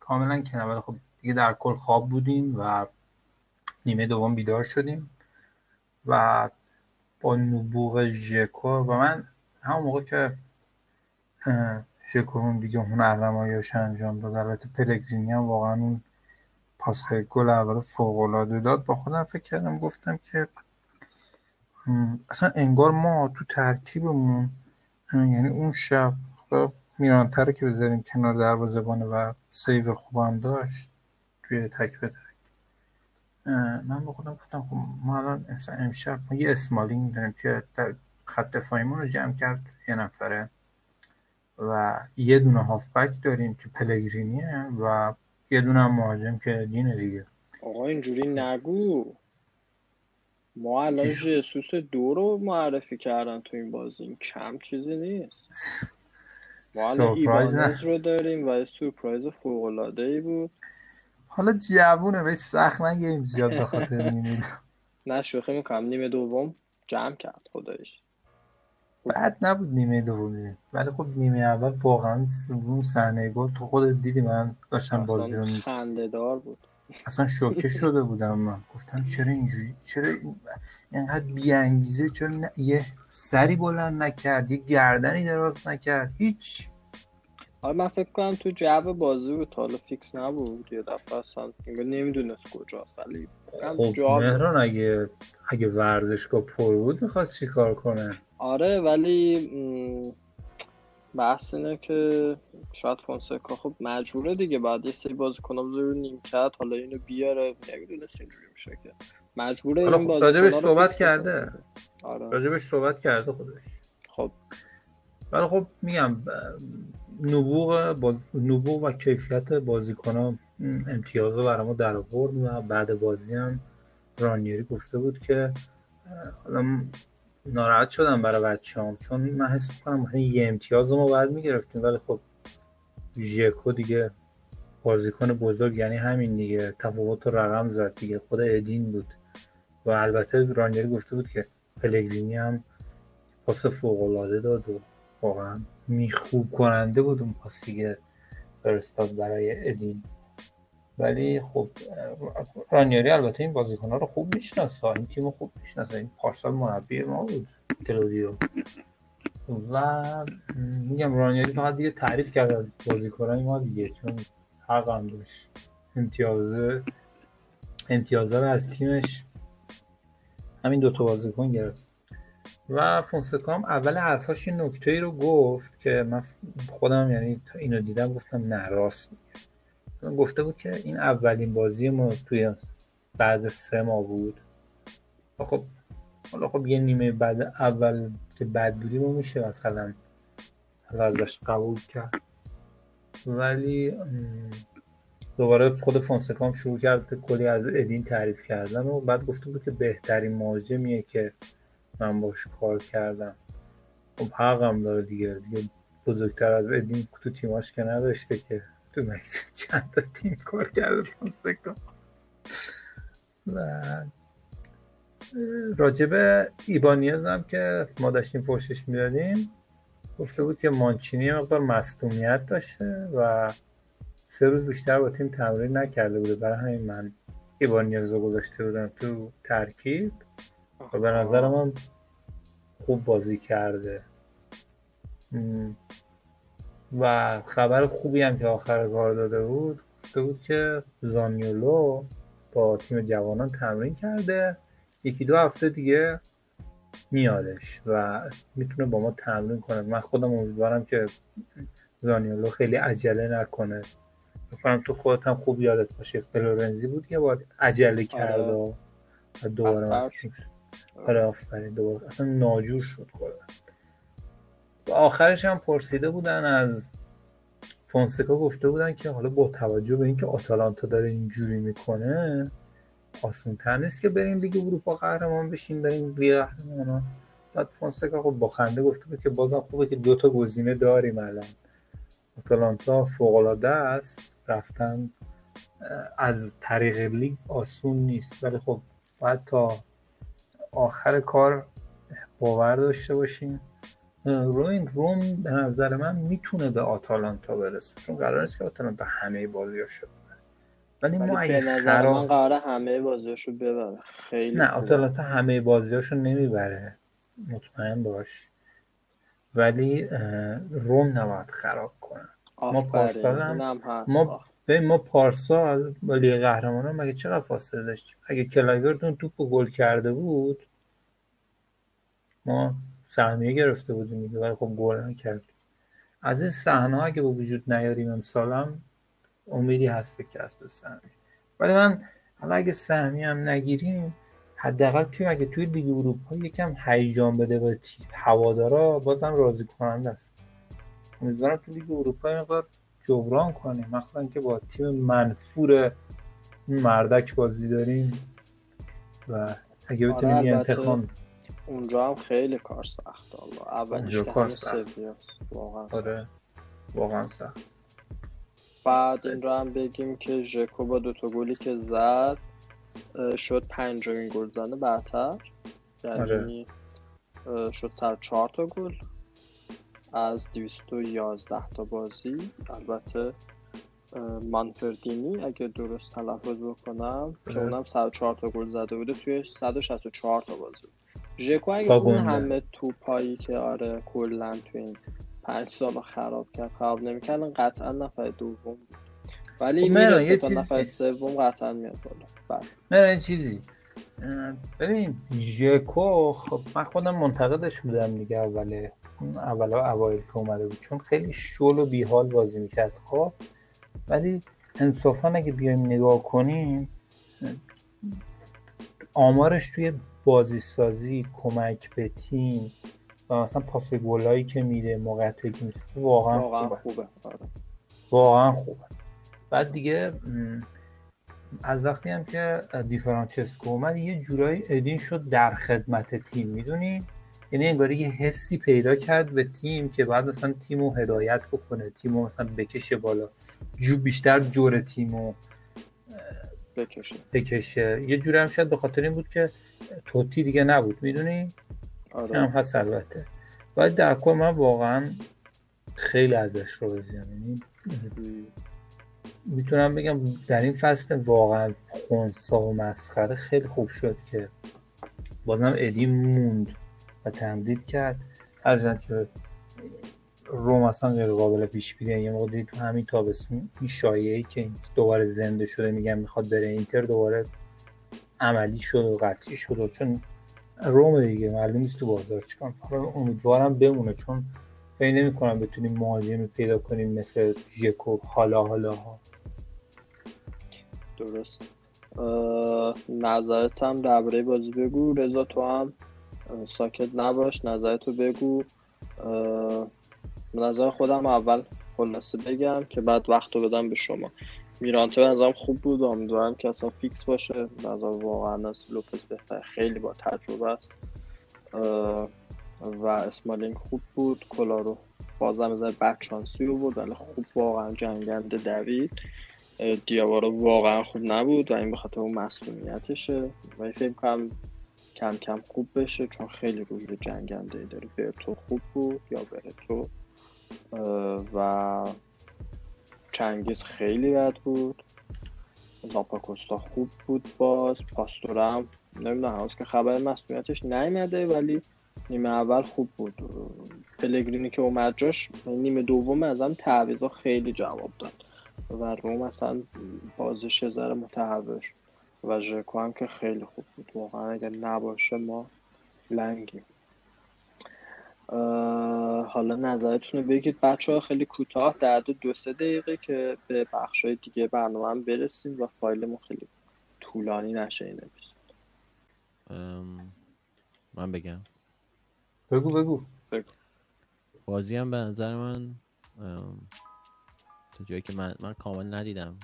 Speaker 2: کاملا کنه ولی خب دیگه در کل خواب بودیم و نیمه دوم بیدار شدیم و با نبوغ ژکو و من همون موقع که ژکو دیگه هنرنماییاش انجام داد. البته پلگرینی هم واقعا اون پاس گل اول فوق العاده داد. با خودم فکر کردم گفتم که اصلا انگار ما تو ترکیبمون یعنی اون شب میرانته رو که بذاریم کنار دروازه‌بان و سیو خوبم داشت توی تک به تک. من به خودم گفتم خب ما الان امشب ما یه اسمالینگ داریم که خط دفاعیمون رو جمع کرد یه نفره. و یه دونه هافبک داریم که پلگرینیه و یه دونه هم مهاجم که دینه دیگه.
Speaker 1: آقا اینجوری نگو. ما الان جسوس دو رو معرفی کردن تو این بازی. این کم چیزی نیست. ما الان ایوانز رو داریم و سورپرایز فوق العاده ای بود.
Speaker 2: حالا جوونه بهش سخت نگیریم زیاد بخاطر نیمه
Speaker 1: نه شوخی می‌کنم. نیمه دوم جمع کرد خدایش
Speaker 2: بعد نبود نیمه دومی. ولی خب نیمه اول واقعا اون صحنه گل تو خودت دیدی من داشتم بازی رو
Speaker 1: خنده‌دار بود.
Speaker 2: اصلا شوکه شده بودم من. گفتم چرا اینجوری؟ چرا اینقدر بیانگیزه؟ چرا یه سری بلند نکرد یه گردنی دراز نکرد. هیچ.
Speaker 1: آره من فکر کنم تو جو بازی بود حالا فیکس نبود. یه دفعه اصلا نمی‌دونست کجاست ولی
Speaker 2: خب مهران اگه اگه ورزشگاه پر بود می‌خواست چیکار کنه؟
Speaker 1: آره ولی بحث اینه که شاید فونسکا خب مجبوره دیگه بعد یه سری بازیکن‌ها بذاره رو نیمکت حالا اینو بیاره نمی‌دونست اینجوری میشه که. مجبوره
Speaker 2: این خب راجبش صحبت کرده. آره. راجبش صحبت کرده خودش.
Speaker 1: خب.
Speaker 2: ولی خب میگم نبوغ باز... نبوغ و کیفیت بازیکن امتیاز رو برای ما در آورد و بعد بازی هم رانیری گفته بود که حالا ناراحت شدم برای بچه هم چون من حس می‌کنم یه امتیاز ما باید می‌گرفتیم ولی خب ژکو دیگه بازیکن بزرگ یعنی همین دیگه. تفاوت رقم زد دیگه خود ادین بود. و البته رانیری گفته بود که پلگرینی هم پاس فوق العاده داد و واقعا میخوب کننده بود اون پاسی که فرستاد برای ادین. ولی خب رانیاری البته این بازیکنها رو خوب می‌شناسه. این تیم خوب می‌شناسه. این پارسال مربی ما بود کلودیو. و میگم رانیاری فقط دیگه تعریف کرد از بازیکنهای ما دیگه چون حق هم داشت. امتیازه امتیازه رو از تیمش همین دوتا بازیکن گرفت. و فونسکام اول حرفاش این نکته ای رو گفت که من خودم یعنی اینو دیدم گفتم نه راست میگه. گفته بود که این اولین بازی ما توی بعد سه ماه بود. خب حالا خب یه نیمه بعد اول که بد بودیم میشه مثلا ازش قبول کرد. ولی دوباره خود فونسکام شروع کرد کلی از ادین تعریف کردن و بعد گفته بود که بهترین مهاجمیه که من باش کار کردم. خب حقم داره دیگه. دیگه بزرگتر از ادین تو تیماش که نداشته که تو مکسیک چند تا تیم کار کرده فونسکا و راجب ایبانیاز هم که ما داشتیم فوشش می‌دادیم گفته بود که مانچینی مقدار مصدومیت داشته و سه روز بیشتر با تیم تمرین نکرده بوده. برای همین من ایبانیاز رو گذاشته بودم تو ترکیب. و به نظر من خوب بازی کرده. و خبر خوبی هم که آخر کار داده بود گفته بود که زانیولو با تیم جوانان تمرین کرده. یکی دو هفته دیگه میادش و می‌تونه با ما تمرین کنه. من خودم امیدوارم که زانیولو خیلی عجله نکنه. می‌کنم تو خودت هم خوب یادت باشه. فلورنزی بود که باید عجله کرد و دوباره مصدوم آره آفرین. دوباره. اصلا ناجور شد کلا. آخرش هم پرسیده بودن از فونسکا گفته بودن که حالا با توجه به اینکه آتالانتا داره اینجوری می‌کنه آسون تر نیست که بریم لیگ اروپا قهرمان بشیم بریم لیگ قهرمان بعد فونسکا خب با خنده گفته بود که بازم خوبه که دوتا گزینه داریم الان. آتالانتا فوق است رفتن از طریق لیگ آسون نیست. ولی خب باید تا آخر کار باور داشته باشیم. روین روم به نظر من می‌تونه به آتالانتا برسه چون قرار نیست که آتالانتا همه بازیاشو
Speaker 1: ولی ما اگه خراب من قراره همه بازیاشو ببره. خیلی
Speaker 2: نه آتالانتا همه بازیاشو نمی‌بره. مطمئن باش. ولی روم نباید خراب کنن ما پارسال هم- ما. به ما پارسال با لیگ قهرمانان مگه چقدر فاصله داشتیم؟ اگه کلایورت اون توپ گل کرده بود ما سهمیه گرفته بودیم دیگه ولی خب گل نکردیم از این صحنه اگه به وجود نیاریم امسال هم امیدی هست به کسب سهمیه. ولی من حالا اگه سهمیه هم نگیریم حداقل که اگه توی لیگ اروپا یکم هیجان بده به تیم هوادارا بازم راضی کننده است. امیدوارم تو لیگ اروپا مقدار جبران کنیم. مخصوصا که با تیم منفور مردک بازی داریم و اگه بتونیم
Speaker 1: آره،
Speaker 2: یه
Speaker 1: البته
Speaker 2: انتقام
Speaker 1: اونجا هم خیلی کار سخت. الله اولش
Speaker 2: کار سخت.
Speaker 1: واقعا.
Speaker 2: آره. واقعا سخت.
Speaker 1: بعد این رو هم بگیم که ژکو با دوتا گلی که زد شد پنجمین گل زنه برتر. یعنی
Speaker 2: آره.
Speaker 1: شد سر چهار تا گل. از 211 تا بازی. البته اه، مانفردینی اگه درست تلفظ بکنم که
Speaker 2: آره.
Speaker 1: اونم سر چهار تا گل زده بوده. توی 164 تا بازی ژکو اگه اون. همه توپایی که آره کلا تو این پنج سال خراب کرد خراب نمی‌کرد قطعا نفر دوم بود. ولی
Speaker 2: خب
Speaker 1: می‌رسه تا نفر سوم قطعا میاد بالا. بله.
Speaker 2: این چیزی. ببین ژکو خب من خودم منتقدش بودم دیگه اوله اون اولا اوایل که اومده بود چون خیلی شل و بیحال بازی می‌کرد خب. ولی انصافا اگه بیایم نگاه کنیم آمارش توی بازی سازی کمک به تیم و مثلا پاس گلایی که میده موقعیتی که می‌سازه واقعا,
Speaker 1: واقعا
Speaker 2: خوبه.
Speaker 1: خوبه. آره.
Speaker 2: واقعا خوبه. بعد دیگه از وقتی هم که دیفرانچسکو اومد یه جورایی ادین شد در خدمت تیم می‌دونی؟ یعنی انگاری یه حسی پیدا کرد به تیم که بعد مثلا تیم رو هدایت بکنه تیم رو مثلا بکشه بالا. جو بیشتر جور تیم رو
Speaker 1: بکشه.
Speaker 2: بکشه. یه جوری هم شاید به خاطر این بود که توتی دیگه نبود می‌دونی؟ این هم
Speaker 1: آره
Speaker 2: هست البته. ولی در کل من واقعا خیلی ازش راضیم یعنی می‌تونم بگم در این فصل واقعا خونسا و مسخره خیلی خوب شد که بازم ادی موند و تمدید کرد. هرچند که روم اصلا غیر قابل پیش بینیه یه موقع دید تو همین تابستون این شایعه که این دوباره زنده شده میگن می‌خواد بره اینتر دوباره عملی شد و قطعی شد و چون روم دیگه معلوم نیست تو بازار چیکار حالا امیدوارم بمونه چون فکر نمی کنم بتونیم مهاجمی پیدا کنیم مثل ژکو حالا حالا ها.
Speaker 1: درست. نظرت هم درباره بازی بگو. رضا تو هم ساکت نباش. نظرتو بگو. نظر خودم اول خلاصه بگم که بعد وقت رو بدم به شما. میرانته به نظرم خوب بود. امیدوارم که اصلا فیکس باشه. به نظر واقعا از لوپز بهتر. خیلی با تجربه است. و اسمالینگ خوب بود. کلارو بازم از بد شانسی رو بود ولی خوب واقعا جنگنده دوید. دیاوارو واقعا خوب نبود و این به خاطر اون مسئولیتشه. و فکر کنم کم کم خوب بشه چون خیلی روی جنگنده داره. ورتو خوب بود یا ورتو اه، و چنگیز خیلی بد بود. زاپاکوستا خوب بود باز. پاستورم نمی‌دونم هنوز که خبر مسئولیتش نیومده ولی نیمه اول خوب بود. پلگرینی که اومد جاش نیمه دوم ازم تعویضا خیلی جواب داد. و روم اصلا بازش ذره متحول و ژکو هم که خیلی خوب بود. واقعا اگر نباشه ما لنگیم. حالا نظرتون رو بگید. بچه ها خیلی کوتاه در دو, دو سه دقیقه که به بخش های دیگه برنامه هم برسیم و فایلمون خیلی طولانی نشه این اپیزود
Speaker 3: ام، من بگم.
Speaker 2: بگو بگو.
Speaker 3: بازی هم به نظر من ام، تا جایی که من من کامل ندیدم.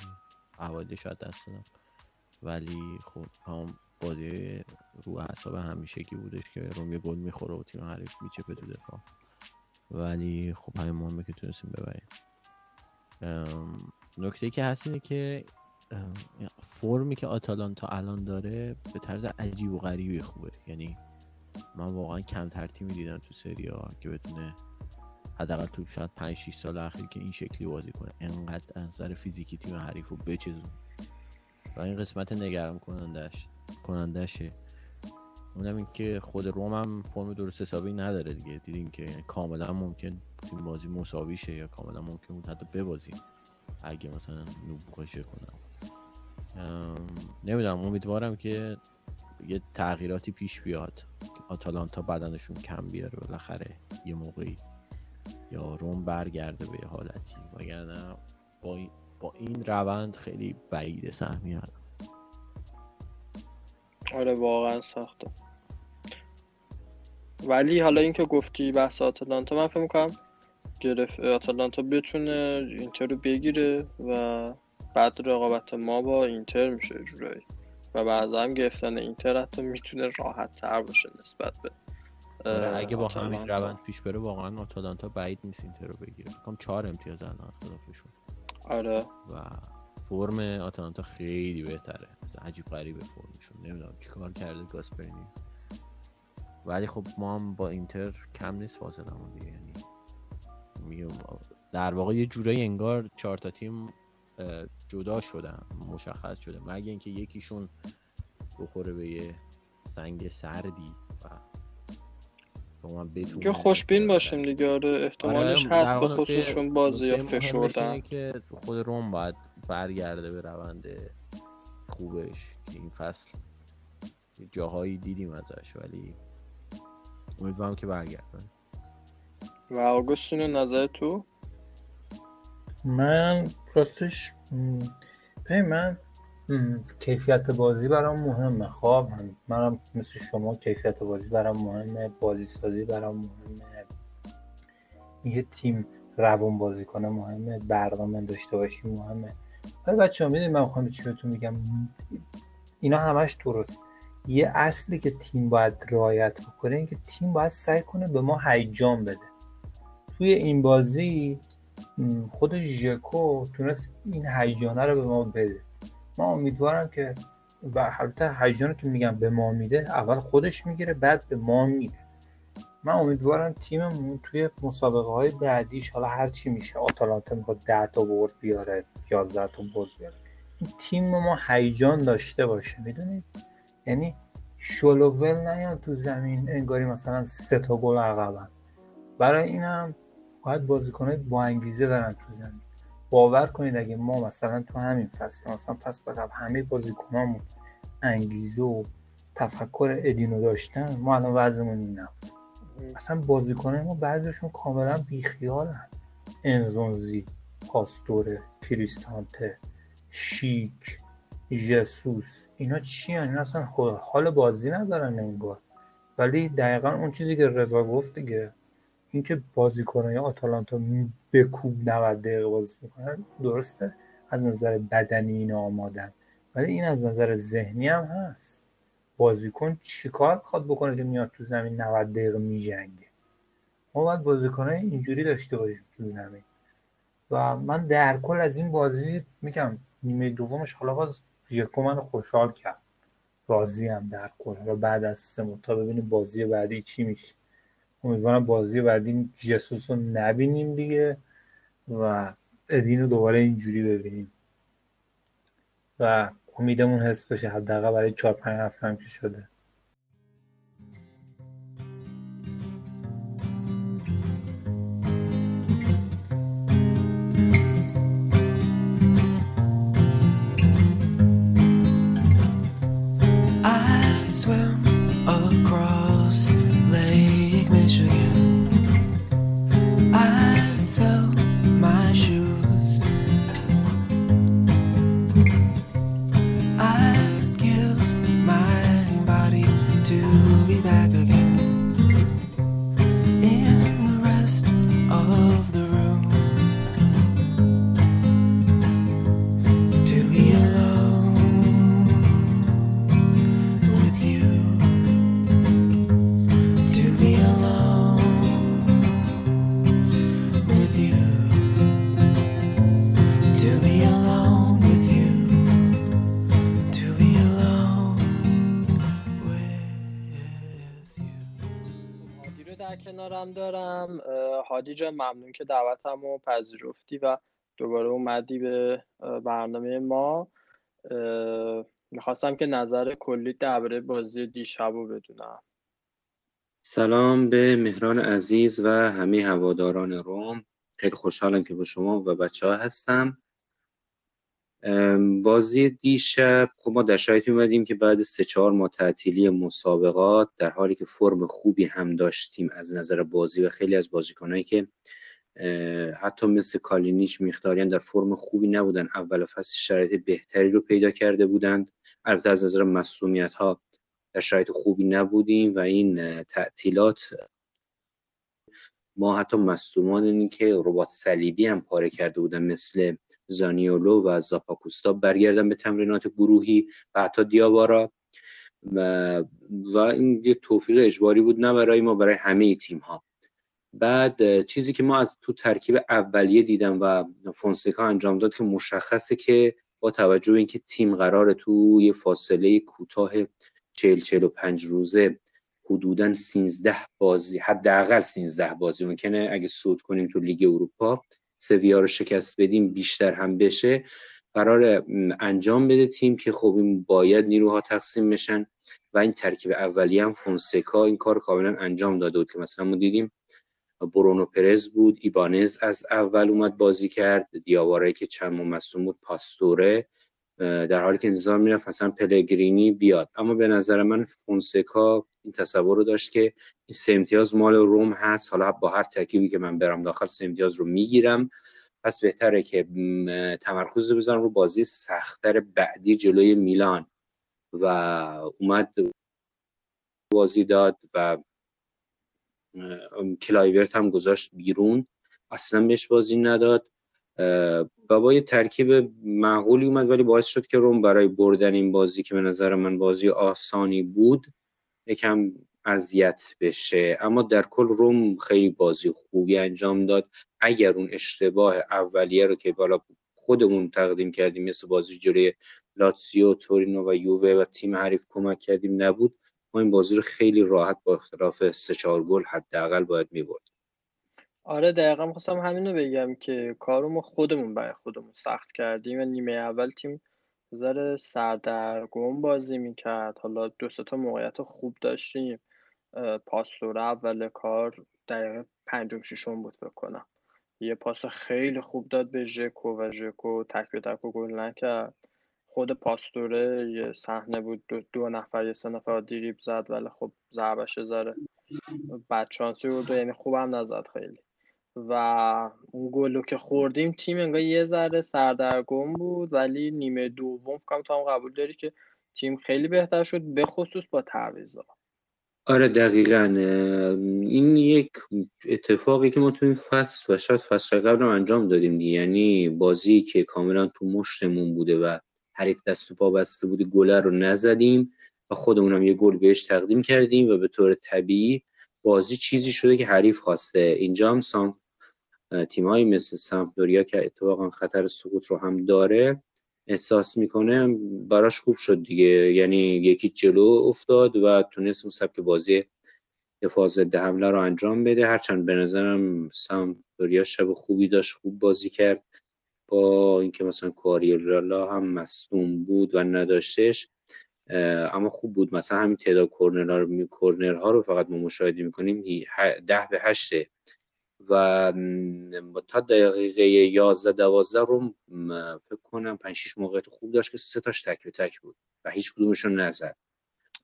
Speaker 3: اوایل شاید دست دادم. ولی خب هم بازی رو اعصاب همیشگی بودش که روم یه گل می‌خوره و تیم حریف میچپه تو دفاع. ولی خب همین مهمه که تونستیم ببریم. نکته که هست اینه که فرمی که آتالانتا الان داره به طرز عجیب و غریبی خوبه. یعنی من واقعا کمتر تیمی دیدم تو سری ها که بتونه حداقل تو شاید 5 6 سال اخیر که این شکلی بازی کنه. انقدر از نظر فیزیکی تیم حریف رو بچزون و این قسمت نگران کنندش کنندشه اونم این که خود روم هم فرم درست حسابی نداره دیگه. دیدین که کاملا ممکن این بازی مساوی شه یا کاملا ممکن بود حتی ببازیم. اگه مثلا نوب کشه کنم. نمی‌دونم. امیدوارم که یه تغییراتی پیش بیاد. آتالانتا بدنشون کم بیاره. بالاخره یه موقعی یا روم برگرده به حالتی. وگرنه با با این روند خیلی بعید سهمیت
Speaker 1: آره واقعا سخته ولی حالا اینکه گفتی بحث آتالانتا من فکر می‌کنم گرفت آتالانتا بتونه اینتر رو بگیره و بعد رقابت ما با اینتر میشه جورایی. و بعضا هم گرفتن اینتر حتی می‌تونه راحت تر باشه نسبت به
Speaker 3: آره اگه با همین روند پیش بره واقعا آتالانتا بعید نیست اینتر رو بگیره. فکرم چهار امتیاز الان خلافشون
Speaker 1: آره.
Speaker 3: و فرم آتالانتا خیلی بهتره. عجیب غریبه فرمشون. نمی‌دونم چیکار کرده گاسپرینی. ولی خب ما هم با اینتر کم نیست فاصله دیگه. یعنی در واقع یه جورایی انگار چهار تا تیم جدا شدن مشخص شده. مگه اینکه یکیشون بخوره به یه سنگ سردی و
Speaker 1: که خوشبین باشیم دیگه. آره احتمالش آره، هست به خصوصشون بازی یا فشردن.
Speaker 3: که خود روم باید برگرده به روند خوبش. این فصل جاهایی دیدیم ازش ولی امیدوارم که برگرده.
Speaker 1: و آگوستین نظر تو؟
Speaker 2: من راستش من کیفیت بازی برام مهمه. خواب منم مثل شما کیفیت بازی برام مهمه بازی سازی برام مهمه. اینکه تیم روون بازی کنه مهمه برنامه داشته باشی مهمه. ولی بچه ها می‌دونی من می‌خوام چی بهتون میگم؟ اینا همش درست. یه اصلی که تیم باید رعایت بکنه اینکه تیم باید سعی کنه به ما هیجان بده. توی این بازی خود ژکو تونست این هیجانه رو به ما بده. من امیدوارم که و البته هیجان که میگم به ما میده اول خودش می‌گیره بعد به ما میده. من امیدوارم تیممون توی مسابقه های بعدیش حالا هر چی میشه آتالانتا می‌خواد 10 تا برد بیاره. 11 تا برد بیاره این تیم ما هیجان داشته باشه می‌دونید؟ یعنی شلوول نیان تو زمین انگاری مثلا سه تا گل عقبن. برای اینم باید بازیکنهای با انگیزه برن تو زمین. باور کنید اگه ما مثلا تو همین فصل مثلا پس قبل همه بازیکنامون انگیزه و تفکر ادینو داشتن ما الان وضعمون این نبود اصلا بازیکنای ما بعضیشون کاملا بیخیالن. انزونزی. پاستوره کریستانته شیک جسوس. اینا چی هن؟ اینا اصلا حال بازی ندارن انگار. ولی دقیقا اون چیزی که رضا گفت دیگه. اینکه بازیکنهای آتالانتا به کوب 90 دقیقه بازی می‌کنن درسته. از نظر بدنی اینا آمادن. ولی این از نظر ذهنی هم هست. بازیکن چیکار می‌خواد بکنه که میاد تو زمین 90 دقیقه میجنگه؟ ما باید بازیکنهای اینجوری داشته باشیم تو زمین. و من در کل از این بازی میگم نیمه دومش حالا باز یکو من خوشحال کرد. راضی هم در کل. و بعد از سه تا ببینیم بازی بعدی چی میشه. امیدوارم بازی بعدی جسوس رو نبینیم دیگه و ادین رو دوباره اینجوری ببینیم. و امیدمون حس بشه حداقل برای چهار پنج هفته هم که شده.
Speaker 1: هادی جان ممنون که دعوتم رو پذیرفتی و دوباره اومدی به برنامه ما. می‌خواستم که نظر کلی درباره بازی دیشب رو بدونم.
Speaker 6: سلام به مهران عزیز و همه هواداران روم. خیلی خوشحالم که با شما و بچه ها هستم. بازی دیشب خب ما در شرایطی اومدیم که بعد سه چهار ماه تعطیلی مسابقات در حالی که فرم خوبی هم داشتیم از نظر بازی و خیلی از بازیکنهایی که حتی مثل کالینیچ میختاریان در فرم خوبی نبودن. اول فصل شرایط بهتری رو پیدا کرده بودند. البته از نظر مسئولیت ها در شرایط خوبی نبودیم و این تعطیلات ما حتی مصدومان که ربات صلیبی هم پاره کرده بودن مثل زانیولو و زاپاکوستا برگردن به تمرینات گروهی و حتی دیاوارا. و, و این یه توفیق اجباری بود نه برای ما برای همه تیم ها بعد چیزی که ما از تو ترکیب اولیه دیدم و فونسکا انجام داد که مشخصه که با توجه به اینکه تیم قرار تو یه فاصله کوتاه 40 45 روزه حدودا 13 بازی حداقل 13 بازی ممکنه اگه صعود کنیم تو لیگ اروپا سویا رو شکست بدیم بیشتر هم بشه قرار انجام بده تیم که خب این باید نیروها تقسیم بشن و این ترکیب اولیه هم فونسکا این کار کاملا انجام داده بود که مثلا ما دیدیم برونو پرز بود ایبانز از اول اومد بازی کرد دیاواره که چند مصوم بود پاستوره در حالی که انتظار می‌رفت مثلا پلگرینی بیاد. اما به نظر من فونسکا این تصور رو داشت که این سه امتیاز مال روم هست. حالا با هر ترکیبی که من برم داخل سه امتیاز رو می‌گیرم. پس بهتره که تمرکز بزنم رو بازی سختتر بعدی جلوی میلان. و اومد بازی داد و کلایورت هم گذاشت بیرون. اصلا بهش بازی نداد. و با یه ترکیب معقولی اومد ولی باعث شد که روم برای بردن این بازی که به نظر من بازی آسانی بود یکم اذیت بشه. اما در کل روم خیلی بازی خوبی انجام داد. اگر اون اشتباه اولیه رو که بالا خودمون تقدیم کردیم مثل بازی جلوی لاتسیو تورینو و یووه و تیم حریف کمک کردیم نبود. ما این بازی رو خیلی راحت با اختلاف سه چهار گل حداقل باید می‌برد
Speaker 1: آره دقیقا می‌خواستم همین رو بگم که کارو ما خودمون برای خودمون سخت کردیم. و نیمه اول تیم ذره سردرگم بازی می‌کرد. حالا دو تا موقعیت خوب داشتیم. پاسور اول کار دقیقه پنجم ششم بود فکر کنم. یه پاس خیلی خوب داد به ژکو و ژکو تک به تک و گل نکرد. خود پاستوره یه صحنه بود. دو, دو نفر یه سه نفر دیریب زد ولی خب ضربش زاره بد شانسی بود یعنی خوبم نزد خیلی. و اون گلو که خوردیم تیم انگار یه ذره سردرگم بود ولی نیمه دوم فکرم تو هم قبول داری که تیم خیلی بهتر شد به خصوص با تعویضا
Speaker 6: آره دقیقا. این یک اتفاقی که ما تو این فصل و شاید فصل قبل هم انجام دادیم یعنی بازی که کاملا تو مشتمون بوده و حریف دست و پا بسته بوده گله رو نزدیم و خودمونم یه گل بهش تقدیم کردیم و به طور طبیعی بازی چیزی شده که حریف خواسته. اینجا هم سام تیمایی مثل سمپدوریا که اتفاقا خطر سقوط رو هم داره احساس می‌کنه براش خوب شد دیگه. یعنی یکی جلو افتاد و تونست اون سبک بازی دفاع ضد حمله رو انجام بده. هرچند به نظرم سمپدوریا شب خوبی داشت خوب بازی کرد. با اینکه مثلا کاریلا هم مصوم بود و نداشتش اما خوب بود. مثلا همین تعداد کورنرها رو رو فقط ما مشاهده می‌کنیم ده به هشته. و تا دقیقه 11 12 رو فکر کنم 5 6 موقعیت خوب داشت که سه تاش تک به تک بود و هیچ کدومشون نزد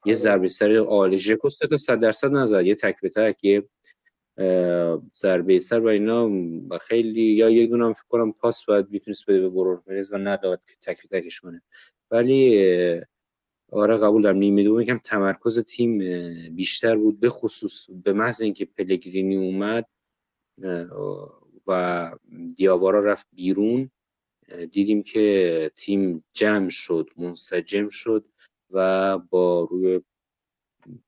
Speaker 6: یه آره. ضربه سر عالی ژکو سه تا 100 درصد نزد یه تک به تک یه ضربه سر و اینا خیلی یا یک دونه هم فکر کنم پاس باید می‌تونست بده به برون و نداد که تک به تکش کنه ولی آره قبول دارم نیمه دوم یکم تمرکز تیم بیشتر بود به خصوص به محض اینکه پلگرینی اومد و دیاوارا رفت بیرون. دیدیم که تیم جمع شد منسجم شد و با روی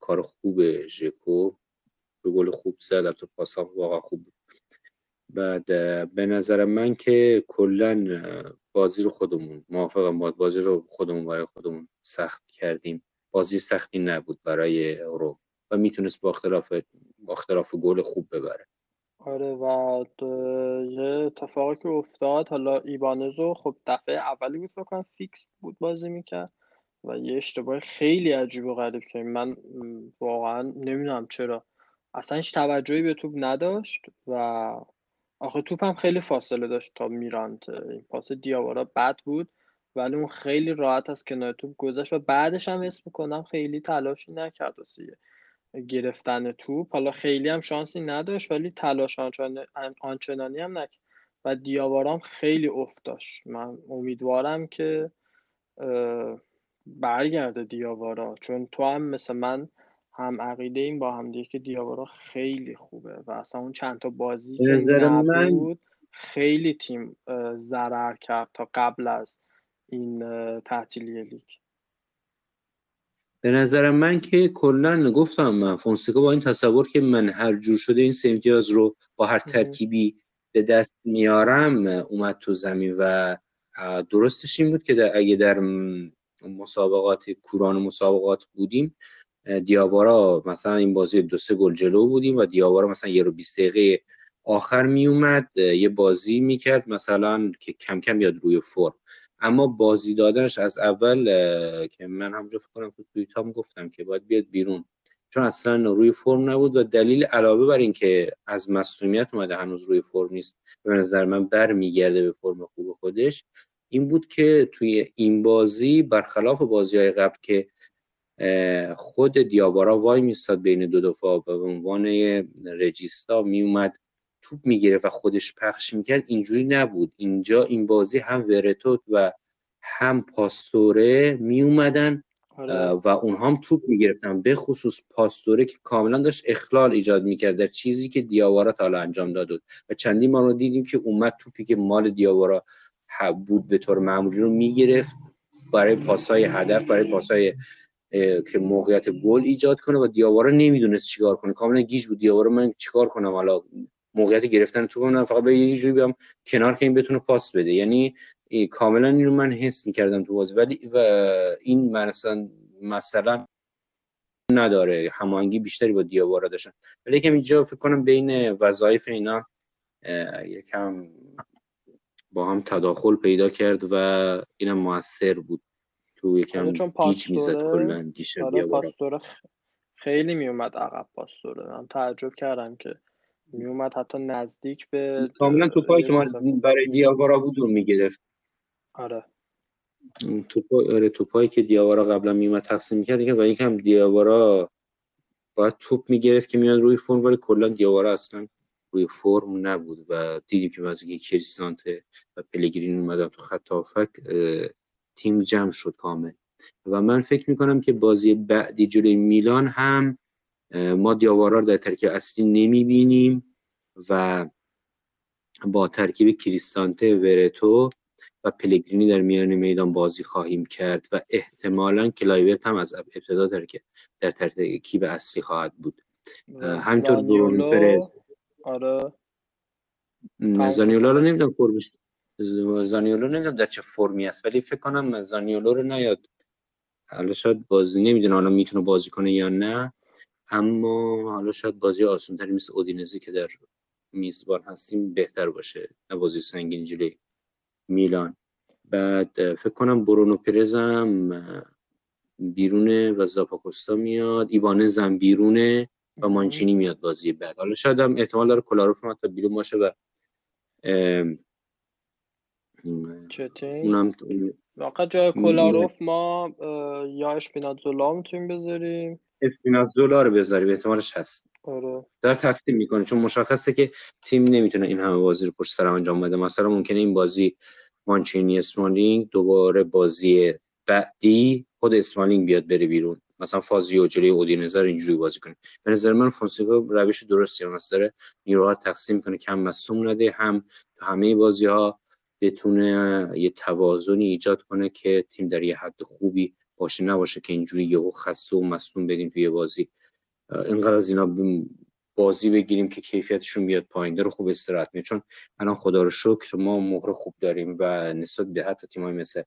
Speaker 6: کار خوب ژکو به گل خوب زد. تو پاس واقعا خوب بود. بعد به نظر من که کلا بازی رو خودمون موافقم با بازی رو خودمون برای خودمون سخت کردیم. بازی سختی نبود برای رو و می‌تونست با اختلاف با اختلاف گل خوب ببره.
Speaker 1: آره و یه اتفاقی که افتاد حالا ایبانزو خب دفعه اولی بود فکر فیکس بود بازی می‌کرد و یه اشتباه خیلی عجیب و غریب که من واقعا نمی‌دونم چرا. اصلا هیچ توجهی به توپ نداشت و آخه توپ هم خیلی فاصله داشت تا میرانت این پاس دیاوارا بد بود ولی اون خیلی راحت از کنار توپ گذشت و بعدش هم حس می‌کنم خیلی تلاشی نکرد واسه گرفتن توپ حالا خیلی هم شانسی نداشت ولی تلاش آنچنانی, هم نکرد. و دیاوارام خیلی افت داشت. من امیدوارم که برگرده دیاوارا. چون تو هم مثل من هم عقیده این با هم دیگه که دیاوارا خیلی خوبه. و اصلا اون چند تا بازی که
Speaker 6: من
Speaker 1: نبود خیلی تیم ضرر کرد تا قبل از این تعطیلی لیگ.
Speaker 6: به نظر من که کلا گفتم من فونسکا با این تصور که من هر جور شده این سه امتیاز رو با هر. ترکیبی به دست میارم اومد تو زمین و درستش این بود که در اگه در مسابقات کوران مسابقات بودیم دیاوارا مثلا این بازی دو سه گل جلو بودیم و دیاوارا مثلا یه رو 20 دقیقه آخر میومد یه بازی می‌کرد مثلا که کم کم بیاد روی فرم اما بازی دادنش از اول که من همونجا فکر کنم تو توییتام گفتم که باید بیاد بیرون. چون اصلا روی فرم نبود و دلیل علاوه بر این که از مصونیت اومده هنوز روی فرم نیست به نظر من برمیگرده به فرم خوب خودش این بود که توی این بازی برخلاف بازی های قبل که خود دیاوارا وای میستاد بین دو دفاع و به عنوان رجیستا میومد توپ می‌گرفت و خودش پخش می‌کرد اینجوری نبود. اینجا این بازی هم ورتوت و هم پاستوره میومدن
Speaker 1: آره.
Speaker 6: و اونها هم توپ می‌گرفتن. به خصوص پاستوره که کاملا داشت اخلال ایجاد می‌کرد در چیزی که دیاوارا تا حالا انجام داد. بود. و چندین بار رو دیدیم که اومد توپی که مال دیاوارا بود به طور معمولی رو می‌گرفت برای پاسای هدف برای پاسای که موقعیت گل ایجاد کنه و دیاوارا نمی‌دونست چیکار کنه. کاملا گیج بود. دیاوارا من چیکار کنم حالا؟ موقعیت گرفتن توپ من فقط به یه جوری بیام کنار که این بتونه پاس بده. یعنی کاملا این رو من حس می‌کردم تو بازی. ولی و این مثلا مثلا نداره. هماهنگی بیشتری با دیاوارا داشتن. ولی یکم اینجا فکر کنم بین وظایف اینا یکم با هم تداخل پیدا کرد و اینم موثر بود. تو
Speaker 1: آره
Speaker 6: یکم
Speaker 1: چون
Speaker 6: گیج می‌زد کلا دیشب
Speaker 1: آره خیلی میومد عقب پاستوره. من تعجب کردم که میومد حتی نزدیک به
Speaker 6: کاملا
Speaker 1: اه،
Speaker 6: توپایی
Speaker 1: یه
Speaker 6: که ما برای دیاوارا بود رو می‌گرفت.
Speaker 1: آره.
Speaker 6: توپا آره توپایی که دیاوارا قبلا میومد تقسیم می‌کرد و یکم دیاوارا باید توپ می‌گرفت که میاد روی فرم ولی کلا دیاوارا اصلا روی فرم نبود و دیدیم که واسه کریستانته و پلگرین اومدن تو خط اه، تیم جمع شد کامل. و من فکر می‌کنم که بازی بعدی جلوی میلان هم ما دیاوارا رو در ترکیب اصلی نمی‌بینیم و با ترکیب کریستانته ورتو و پلگرینی در میان میدان بازی خواهیم کرد و احتمالا کلایورت هم از ابتدا در در ترکیب اصلی خواهد بود. همینطور برونو پرز
Speaker 1: آره.
Speaker 6: زانیولا رو نمی‌دونم فرمش زانیولو نمی‌دونم در چه فرمی است ولی فکر کنم زانیولو رو نیاد. حالا شاید بازی نمی‌دونه حالا می‌تونه بازی کنه یا نه. اما حالا شاید بازی آسان تری مثل اودینزی که در میزبان هستیم بهتر باشه. نه بازی سنگین جلوی میلان. بعد فکر کنم برونو پرز هم اه، بیرونه و زاپاکوستا میاد. ایبانز هم بیرونه و. مانچینی میاد بازی بعد. حالا شاید هم احتمال داره کلاروف هم حتی بیرون باشه و اونم
Speaker 1: واقعا جای کولاروف ما یا اشپیناتزولا می‌تونیم بذاریم.
Speaker 6: اسپینازولا رو بذاریم احتمالش هست.
Speaker 1: آره.
Speaker 6: داره تقسیم می‌کنه چون مشخصه که تیم نمی‌تونه این همه بازی رو پشت سر انجام بده. مثلا ممکنه این بازی مانچینی اسمالینگ دوباره بازی بعدی خود اسمالینگ بیاد بره بیرون. مثلا فازیو جلوی اودینزه رو اینجوری بازی کنه. به نظر من فونسیکا روش درستی هم داره نیروها تقسیم کنه کم مصوم نده هم تو همه بازی ها بتونه یه توازنی ایجاد کنه که تیم در یه حد خوبی باشه نباشه که اینجوری یهو خسته و مصوم بدیم توی بازی. اینقدر از اینا بازی بگیریم که کیفیتشون بیاد پایین. رو خوب استراحت میده چون الان خدا رو شکر ما مهر خوب داریم و نسبت به حتی تیمای مثل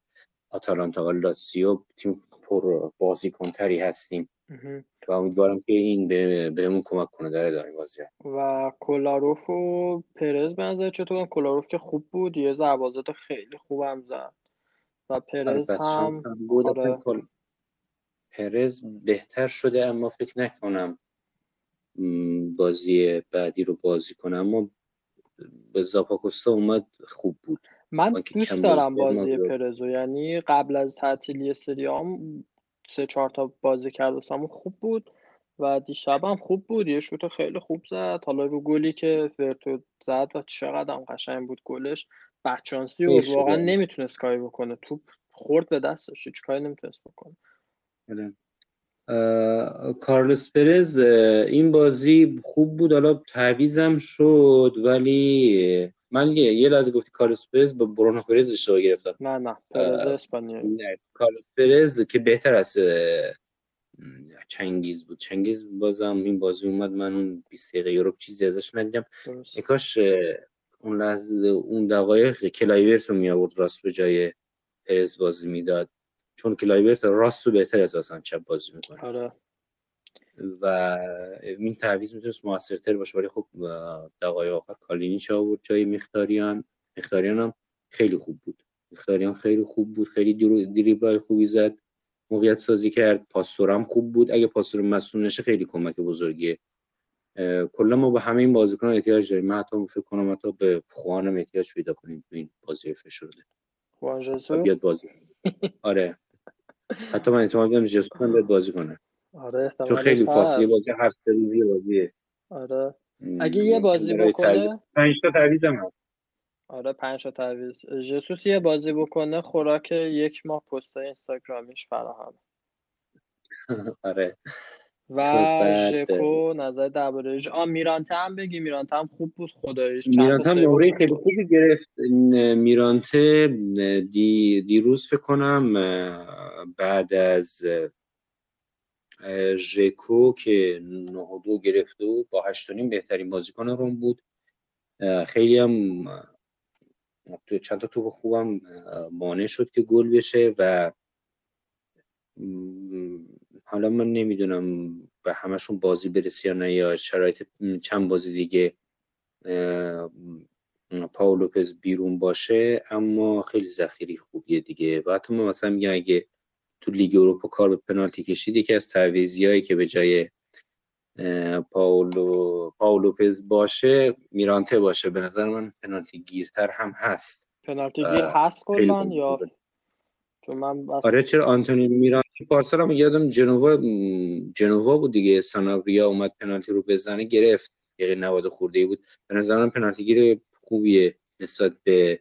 Speaker 6: آتالانتا و لاتسیو تیم پر بازیکنتری هستیم.
Speaker 1: مهم.
Speaker 6: و امیدوارم که این به بهمون کمک کنه. در ادامه بازی
Speaker 1: و کولاروف و پرز به نظر چطور؟ کولاروف که خوب بود. یه ضربازات خیلی خوبم زد. و پرز هم آره.
Speaker 6: پرز بهتر شده اما فکر نکنم بازی بعدی رو بازی کنم اما به زاپاکوستا اومد خوب بود.
Speaker 1: من دوست دارم
Speaker 6: بازی
Speaker 1: پرزو. یعنی قبل از تعطیلی سریام سه چهار تا بازی کرد واسمون خوب بود و دیشب هم خوب بود. یه شوت خیلی خوب زد. حالا رو گلی که ورتو زد و چقدر هم قشنگ بود گلش. بچانسی
Speaker 6: خیلی
Speaker 1: واقعا. نمی‌تونست کاری بکنه. توپ خورد به دستش. هیچ کاری نمی‌تونست بکنه.
Speaker 6: آره. اه، کارلوس پرز این بازی خوب بود. حالا تعویزم شد ولی من یه, یه لحظه گفتی کارلوس پرز با برونو پرز اشتباه گرفتم.
Speaker 1: نه نه. پرز اسپانیایی.
Speaker 6: نه، کارلوس پرز که بهتر از چنگیز بود. چنگیز بازم این بازی اومد من اون 20 دقیقه یوروپ چیزی ازش ندیدم. کاش اون لحظه اون دقایق کلایورت رو می آورد راست به جای پرز بازی می‌داد. چون کلایورت راست رو بهتر اساسا چپ بازی می‌کنه.
Speaker 1: آره.
Speaker 6: و این تعویض می‌تونست موثرتر باشه ولی خب دقایق آخر کالینیچ آورد جای مخیتاریان. مخیتاریان هم خیلی خوب بود. مخیتاریان خیلی خوب بود خیلی دریبلای خوبی زد موقعیت سازی کرد. پاستور هم خوب بود. اگه پاستور مصدوم نشه خیلی کمک بزرگیه. کلا ما به همه این بازیکنان احتیاج داریم. من حتی فکر کنم حتی به خوانم احتیاج پیدا کنیم تو این بازی فشرده. بیاد بازی آره. حتی من اعتماد دارم جسوس هم بیاد بازی کنه.
Speaker 1: آره احتمالش
Speaker 6: خیلی فاصله بازی هفت روزی بازیه.
Speaker 1: آره. اگه یه بازی
Speaker 6: تعویض-
Speaker 1: بکنه؟
Speaker 6: پنج تا تعویض هم هست.
Speaker 1: آره پنج تا تعویض. ژسوس یه بازی بکنه خوراک یک ماه پست اینستاگرامیش فراهم.
Speaker 6: آره.
Speaker 1: و
Speaker 6: خب،
Speaker 1: ژکو نظر درباره ژ- آ میرانته هم بگی میرانته هم خوب بود تا
Speaker 6: میرانته هم نمره خیلی. خوبی گرفت. میرانته دی دیروز فکر کنم بعد از ژکو که 9 و دو گرفته بود با 8 و نیم بهترین بازیکن روم بود. خیلی هم تو چند تا توپ خوبم مانع شد که گل بشه و حالا من نمی‌دونم به همشون بازی برسی یا نه یا شرایط چند بازی دیگه اه، م، پاو لوپز بیرون باشه اما خیلی ذخیره خوبیه دیگه. و حتی من مثلا میگم اگه تو لیگ اروپا کار به پنالتی کشید یکی از تعویضیایی که به جای پاولو پاو لوپز باشه میرانته باشه. به نظر من پنالتی گیرتر هم هست.
Speaker 1: پنالتی گیر هست
Speaker 6: خیلی
Speaker 1: کلا
Speaker 6: خوب
Speaker 1: یا. چون من
Speaker 6: آره چرا آنتونی میرانتی پارسال هم یادم جنوا جنوا بود دیگه. سانابریا اومد پنالتی رو بزنه گرفت. دقیقه 90 خورده ای بود. به نظر من پنالتی گیر خوبیه نسبت به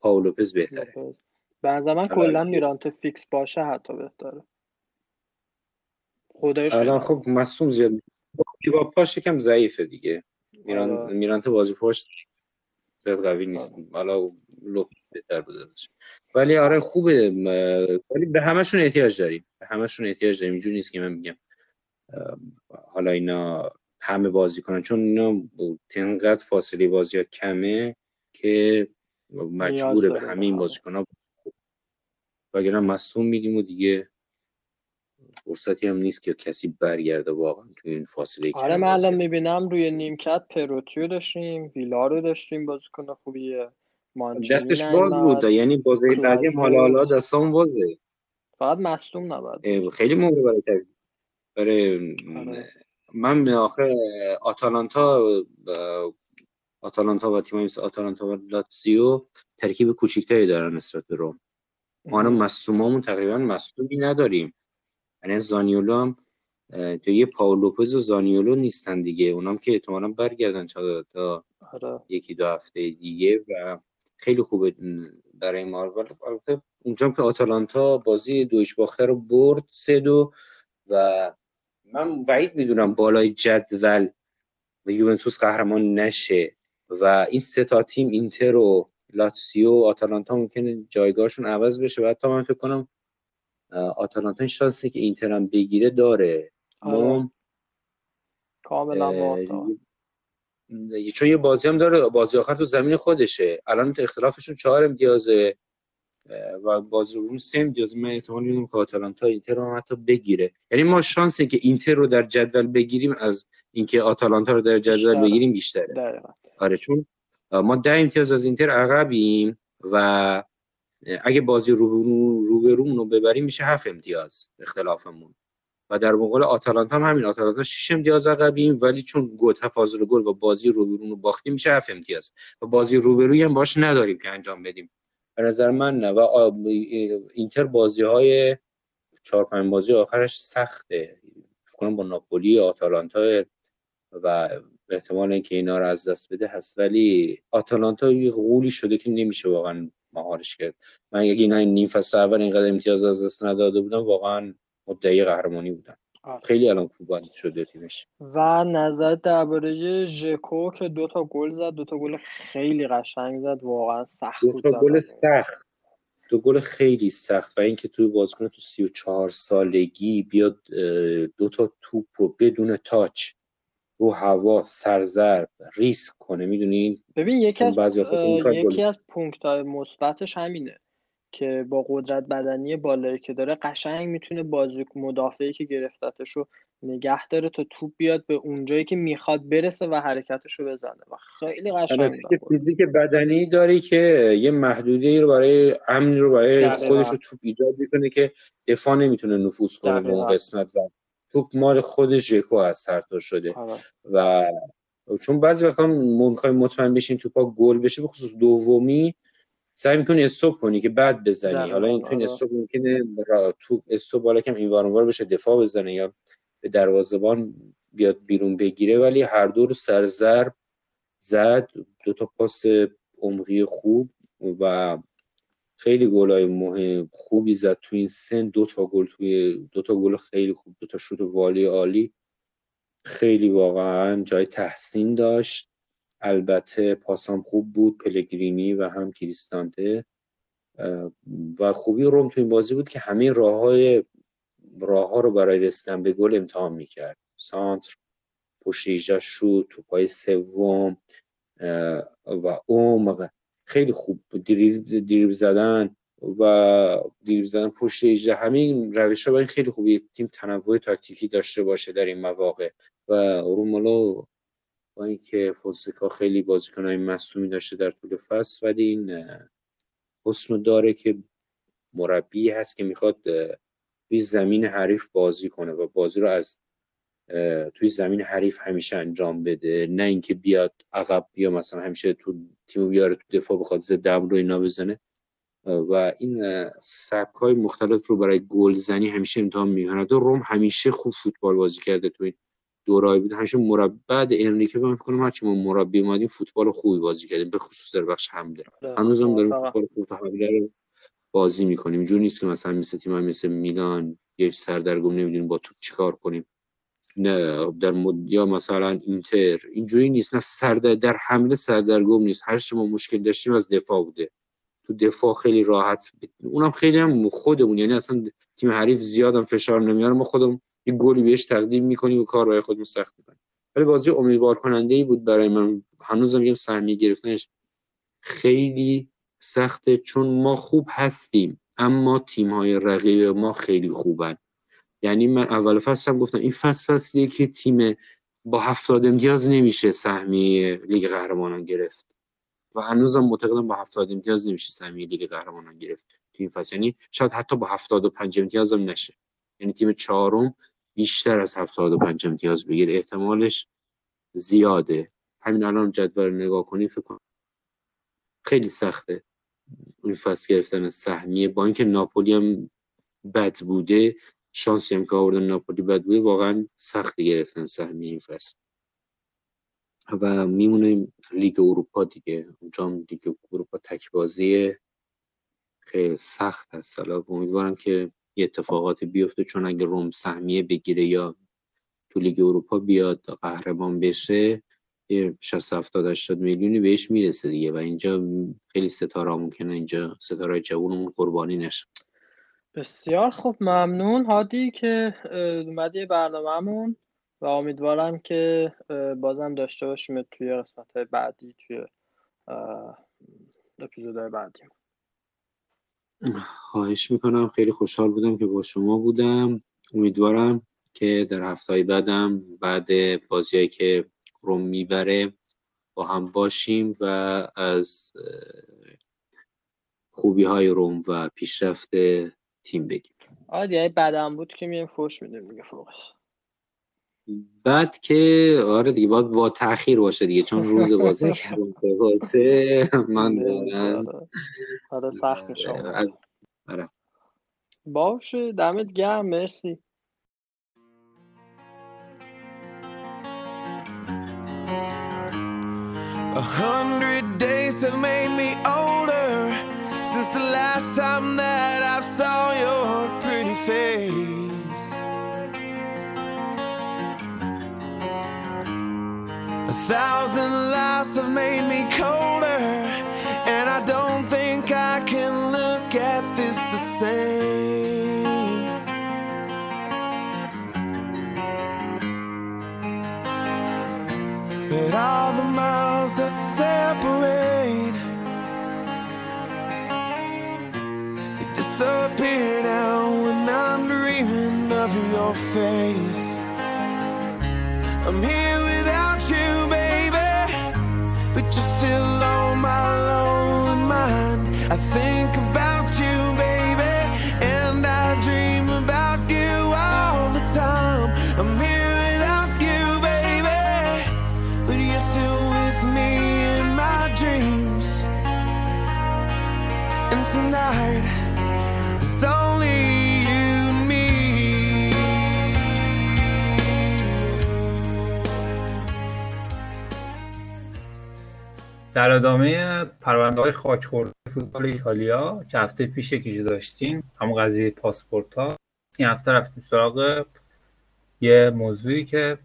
Speaker 6: پاو لوپز بهتره.
Speaker 1: به نظر من
Speaker 6: حالا
Speaker 1: کلا میرانته فیکس باشه حتی بهتره. خدایش خیلی
Speaker 6: الان خب مصوم زیاد با پاش یکم ضعیفه دیگه. میران
Speaker 1: آره.
Speaker 6: میرانته بازی پشت زیاد قوی نیست.
Speaker 1: آره.
Speaker 6: حالا لوپ بهتر بود ازش. ولی آره خوبه ولی به همشون احتیاج داریم. به همشون احتیاج داریم. اینجوری نیست که من میگم حالا اینا همه بازی کنن. چون اینا تنقدر فاصله بازی ها کمه که مجبوره به همه این
Speaker 1: همه.
Speaker 6: بازیکن ها وگرنه مصوم میدیم و دیگه فرصتی هم نیست که کسی برگرده واقعا تو این فاصله
Speaker 1: آره من الان
Speaker 6: بازی
Speaker 1: می‌بینم روی نیمکت پروتیو داشتیم ویلا رو داشتیم بازیکن خوبیه.
Speaker 6: دستش باز بود یعنی بازی بعدی حالا حالا. دستام بازه
Speaker 1: فقط مصدوم باشه.
Speaker 6: خیلی موقع برای. برای
Speaker 1: آره.
Speaker 6: من آخه آتالانتا آتالانتا و تیم مثل آتالانتا و لاتزیو ترکیب کوچیکتری دارن نسبت به روم ما الان مصدومامون تقریبا مصدومی نداریم یعنی زانیولو هم تو یه پاول لوپز و زانیولو نیستن دیگه اونام که احتمالاً برگردن تا تا
Speaker 1: آره
Speaker 6: یکی دو هفته دیگه و خیلی خوبه برای ما. البته اونجا که آتالانتا بازی دویش باخته رو برد سه دو و من بعید می‌دونم بالای جدول و یوونتوس قهرمان نشه و این سه تا تیم اینتر و لاتسیو و آتالانتا ممکنه جایگاهشون عوض بشه. و حتی من فکر کنم آتالانتا این شانسی که اینتر هم بگیره داره.
Speaker 1: آره.
Speaker 6: ما
Speaker 1: کاملا
Speaker 6: چون یه بازی هم داره بازی آخر تو زمین خودشه. الان اختلافشون چهار امتیازه و بازی رو سه امتیاز. من احتمال می‌دونم که آتالانتا اینتر رو هم حتی بگیره. یعنی ما شانسی که اینتر رو در جدول بگیریم از اینکه آتالانتا رو در جدول. بگیریم بیشتره.
Speaker 1: دقیقا.
Speaker 6: آره چون ما ده امتیاز از اینتر عقبیم و اگه بازی رو روبرومون رو ببریم میشه هفت امتیاز اختلافمون. و در مقابل آتالانتا هم همین. آتالانتا 6 امتیاز عقبیم ولی چون گل تفاضل گل و بازی روبرو رو باختیم میشه 7 امتیاز. و بازی روبروی هم باش نداریم که انجام بدیم. به نظر من نه. و اینتر بازی های 4 5 بازی آخرش سخته. فکر کنم با ناپولی آتالانتا و احتمال اینکه اینا رو از دست بده هست. ولی آتالانتا یه غولی شده که نمیشه واقعا مهارش کرد. من اگه اینا این نیم فصل اول اینقدر امتیاز از دست نداده بودم واقعا مدعی قهرمانی بودن. آه. خیلی الان خوبانی شده تیمش.
Speaker 1: و نظر درباره ژکو که دو تا گل زد دو تا گل خیلی قشنگ زد واقعا سخت
Speaker 6: دو تا گل سخت. دو گل خیلی سخت و اینکه تو بازیکن تو 34 سالگی بیاد دو تا توپ رو بدون تاچ رو هوا سرزرب ریسک کنه می‌دونین
Speaker 1: ببین یکی از یکی از پونکت مثبتش همینه. که با قدرت بدنی بالایی که داره قشنگ می‌تونه بازی مدافعی که گرفتتش رو نگه داره تا توپ بیاد به اونجایی که می‌خواد برسه و حرکتش رو بزنه و خیلی قشنگ
Speaker 6: فیزیک بدنی داری که یه محدوده رو برای امنی رو برای خودش رو توپ ایجاد می‌کنه که دفاع نمی‌تونه نفوذ کنه به اون قسمت و توپ مال خود ژکو از طرف شده. آره. و چون بعضی وقتا می‌خوایم مطمئن بشیم توپا گل بشه به خصوص دومی سعی می‌کنی استوب کنی که بعد بزنی. حالا این تو استوب ممکنه تو استوب بالا کم این وارنوار بشه دفاع بزنه یا به دروازه‌بان بیاد بیرون بگیره ولی هر دو رو سرزرب زد. دو تا پاس عمقی خوب و خیلی گلای مهم خوبی زد تو این سن. دو تا گل توی دو تا گل خیلی خوب دو تا شوت والی عالی. خیلی واقعا جای تحسین داشت. البته پاسام خوب بود پلگرینی و هم کریستانته و خوبی روم تو این بازی بود که همه راه های راه ها رو برای رسیدن به گل امتحان می‌کرد. سانتر پشت ایجا شد تو پای سوم و اوم خیلی خوب دیریب زدن و دیریب زدن پشت ایجا همین روش ها خیلی خوبی تیم تنوع تاکتیکی داشته باشه در این مواقع. و رومالو با اینکه فونسکا خیلی بازیکنهای مصومی داشته در طول فصل ولی این حسن داره که مربی هست که می‌خواد توی زمین حریف بازی کنه و بازی رو از توی زمین حریف همیشه انجام بده. نه اینکه بیاد عقب بیا مثلا همیشه تو تیم بیاره تو دفاع بخواد زد رو اینا بزنه. و این سبک های مختلف رو برای گلزنی همیشه امتحان می‌کنه روم همیشه خوب فوتبال بازی کرده تو این دورای بود. همیشه مربی بعد انریکه فکر کنم هرچی ما مربی اومدیم فوتبال خوبی بازی کردیم به خصوص در بخش حمله. آره. هنوزم داریم فوتبال خوب رو بازی می‌کنیم. اینجوری نیست که مثلا مثل تیم مثل میلان یه سردرگم نمی‌دونیم با توپ چیکار کنیم. نه در مد... یا مثلا اینتر. اینجوری نیست. نه سرد در حمله سردرگم نیست. هر چی ما مشکل داشتیم از دفاع بوده. تو دفاع خیلی راحت اونم خیلی هم خودمون. یعنی اصلا تیم حریف زیاد هم فشار نمیاره. ما خودمون یه گلی بهش تقدیم می‌کنی و کار برای خودمون سخت می‌کنی. ولی بازی امیدوار کننده ای بود برای من. هنوزم میگم سهمیه گرفتنش خیلی سخته چون ما خوب هستیم اما تیم های رقیب ما خیلی خوبن. یعنی من اول فصل هم گفتم این فصل فصلیه که تیم با هفتاد امتیاز نمیشه سهمیه لیگ قهرمانان گرفت. و هنوزم معتقدم با هفتاد امتیاز نمیشه سهمیه لیگ قهرمانان گرفت تو این فصل. یعنی شاید حتی با هفتاد و پنج امتیاز هم نشه. یعنی تیم چهارم بیشتر از 75 امتیاز بگیره احتمالش زیاده. همین الان جدول نگاه کنی فکر کن خیلی سخته. این فصل گرفتن سهمیه. با اینکه ناپولی هم بد بوده شانسی هم که آوردن ناپولی بد بوده واقعا سخت گرفتن سهمیه این فصل. و میمونه لیگ اروپا دیگه. اونجا هم لیگ اروپا تکبازی خیلی سخت هست. حالا امیدوارم که یه اتفاقاتی بیفته چون اگه روم سهمیه بگیره یا تو لیگ اروپا بیاد قهرمان بشه یه 60 70 80 میلیونی بهش می‌رسه دیگه و اینجا خیلی ستاره ممکنه اینجا ستاره جوونمون قربانی نشه.
Speaker 1: بسیار خوب ممنون. هادی که اومدی برنامهمون و امیدوارم که بازم داشته باشیم توی قسمت بعدی توی اپیزودهای بعدی.
Speaker 6: خواهش می‌کنم. خیلی خوشحال بودم که با شما بودم. امیدوارم که در هفته بعدم بعد بازیایی که روم می‌بره با هم باشیم و از خوبی های روم و پیشرفت تیم بگیم.
Speaker 1: دیگه بعدم بود که میایم فوش میدیم دیگه فوقش.
Speaker 6: بعد که آره دیگه باید با تاخیر باشه دیگه چون روز بازی کردم من
Speaker 1: آره. آره سخت میشه
Speaker 6: آره.
Speaker 1: باشه دمت گرم مرسی.
Speaker 7: A hundred days have made me older since the last time that
Speaker 2: در ادامه پرونده های خاک فوتبال ایتالیا که هفته پیش یکیشو داشتیم همون قضیه پاسپورت ها این هفته رفتیم سراغ یه موضوعی که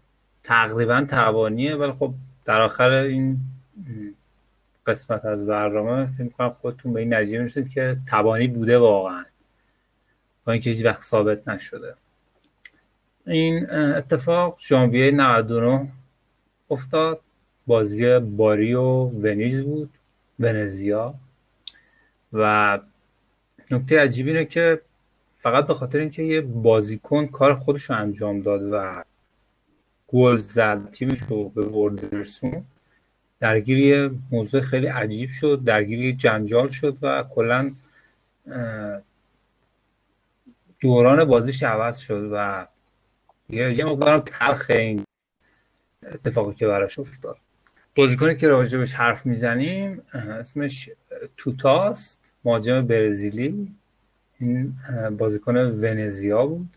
Speaker 2: تقریبا توانیه ولی خب در آخر این قسمت از برنامه فکر کنم خودتون به این نتیجه می‌رسید که توانی بوده واقعا با اینکه هیچ وقت ثابت نشده. این اتفاق ژانویه 99 افتاد. بازی باری و ونیز بود ونزیا. و نکته عجیب اینه که فقط به خاطر اینکه یه بازیکن کار خودش رو انجام داد و گل زد تیمش رو به برد رسون درگیر یه موضوع خیلی عجیب شد درگیر جنجال شد و کلا دوران بازیش عوض شد و یه یه مقدارم تلخ این اتفاقی که براش افتاد. بازیکنی که راجبش حرف می‌زنیم اسمش توتاست مهاجم برزیلی. این بازیکن ونزیا بود.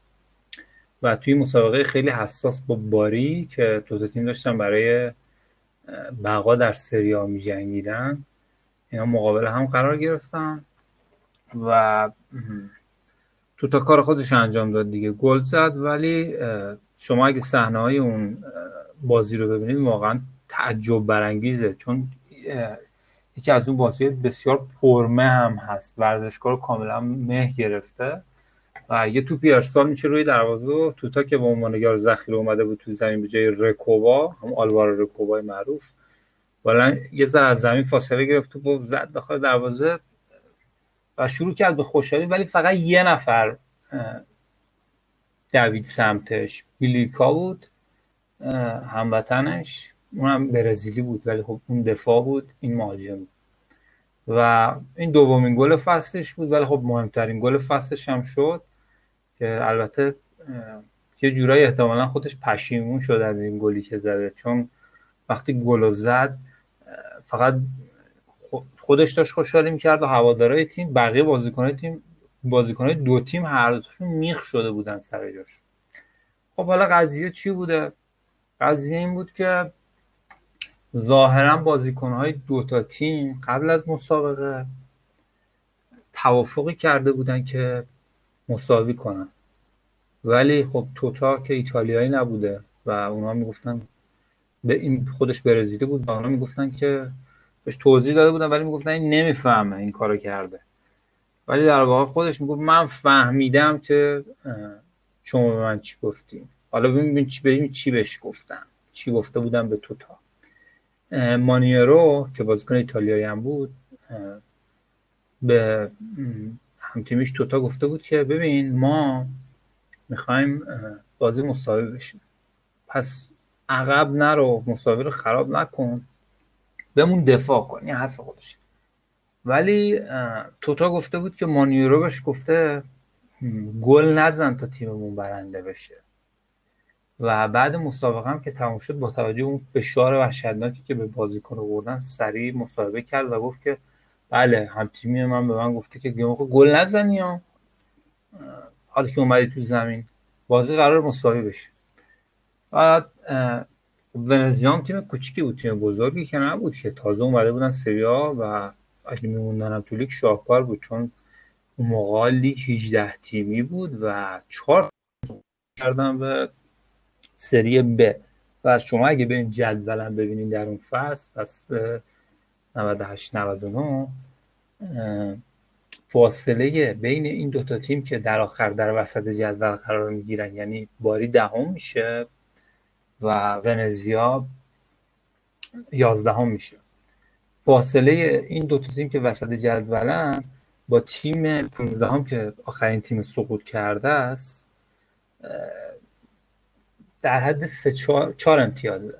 Speaker 2: و توی مسابقه خیلی حساس با باری که دو تیم داشتن برای بقا در سریا می جنگیدن اینا مقابل هم قرار گرفتن و تو تا کار خودش انجام داد دیگه. گل زد ولی شما اگه صحنه های اون بازی رو ببینید واقعا تعجب برانگیزه. چون یکی از اون بازی بسیار پرمه هم هست. ورزشکار کاملا مه گرفته. و یه توپی ارسال میشه روی دروازه و توتا که به عنوان یار ذخیره اومده بود تو زمین به جای رکوبا هم آلوارو رکوبای معروف والا یه ذره از زمین فاصله گرفت تو زد داخل دروازه. و شروع کرد به خوشحالی ولی فقط یه نفر دوید سمتش. بیلیکا بود هموطنش. اونم برزیلی بود ولی خب اون دفاع بود این مهاجم. و این دومین گل فصلش بود ولی خب مهمترین گل فصلش هم شد که البته یه جورایی احتمالا خودش پشیمون شد از این گلی که زده. چون وقتی گل زد فقط خودش داشت خوشحالی می‌کرد و هوادارهای تیم بقیه بازیکنهای تیم بازیکنهای دو تیم هر دوتاشون میخ شده بودن سر جاش. خب حالا قضیه چی بوده؟ قضیه این بود که ظاهرا بازیکنهای دو تا تیم قبل از مسابقه توافقی کرده بودن که مساوی کنن. ولی خب توتا که ایتالیایی نبوده و اونا می‌گفتن به این خودش برزیلی بود و اونا می‌گفتن که بهش توضیح داده بودن ولی می‌گفتن این نمی‌فهمه این کارو کرده. ولی در واقع خودش می‌گفت من فهمیدم که شما به من چی گفتیم حالا ببین چی ببین چی بهش گفتم چی گفته بودم به توتا. مانیرو که بازیکن ایتالیایی هم بود به همتیمیش توتا گفته بود که ببین ما می‌خوایم بازی مساوی بشیم پس عقب نرو مساوی رو خراب نکن. بمون دفاع کن این حرف خودش ولی توتا گفته بود که مانیورو بهش گفته گل نزن تا تیممون برنده بشه. و بعد مسابقه هم که تموم شد با توجه اون فشار وحشتناکی که به بازیکن بردن سریع مصاحبه کرد و گفت که بله هم تیمی من به من گفته که گل نزنی ها. حالا که اومدی تو زمین بازی قرار مساوی بشه. بعد ونزیام تیم کوچیکی بود تیم بزرگی که نبود که تازه اومده بودن سریا و اگه میموندن هم تو لیگ شاهکار بود چون اون موقع لیگ 18 تیمی بود و چهار کردن به سری ب. و شما اگه برین جدولم ببینین در اون فصل فصل 98 99 فاصله بین این دوتا تیم که در آخر در وسط جدول قرار می‌گیرن یعنی باری دهم میشه و ونزیا یازدهم میشه. فاصله این دو تیم که وسط جدولن با تیم 15 هم که آخرین تیم سقوط کرده است در حد سه چهار, امتیازه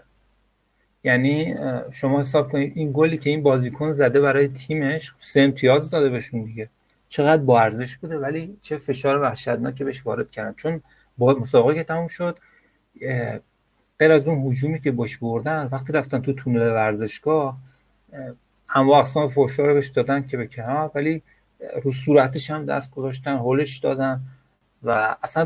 Speaker 2: یعنی شما حساب کنید این گلی که این بازیکن زده برای تیمش سه امتیاز داده بهشون دیگه. چقدر با ارزش بوده ولی چه فشار وحشتناکی بهش وارد کردن. چون با مسابقه که تموم شد غیر از اون هجومی که باش بردن وقتی رفتن تو تونل ورزشگاه هم اقسام فوشا رو بهش دادن که به کنار ولی رو صورتش هم دست گذاشتن هولش دادن و اصلا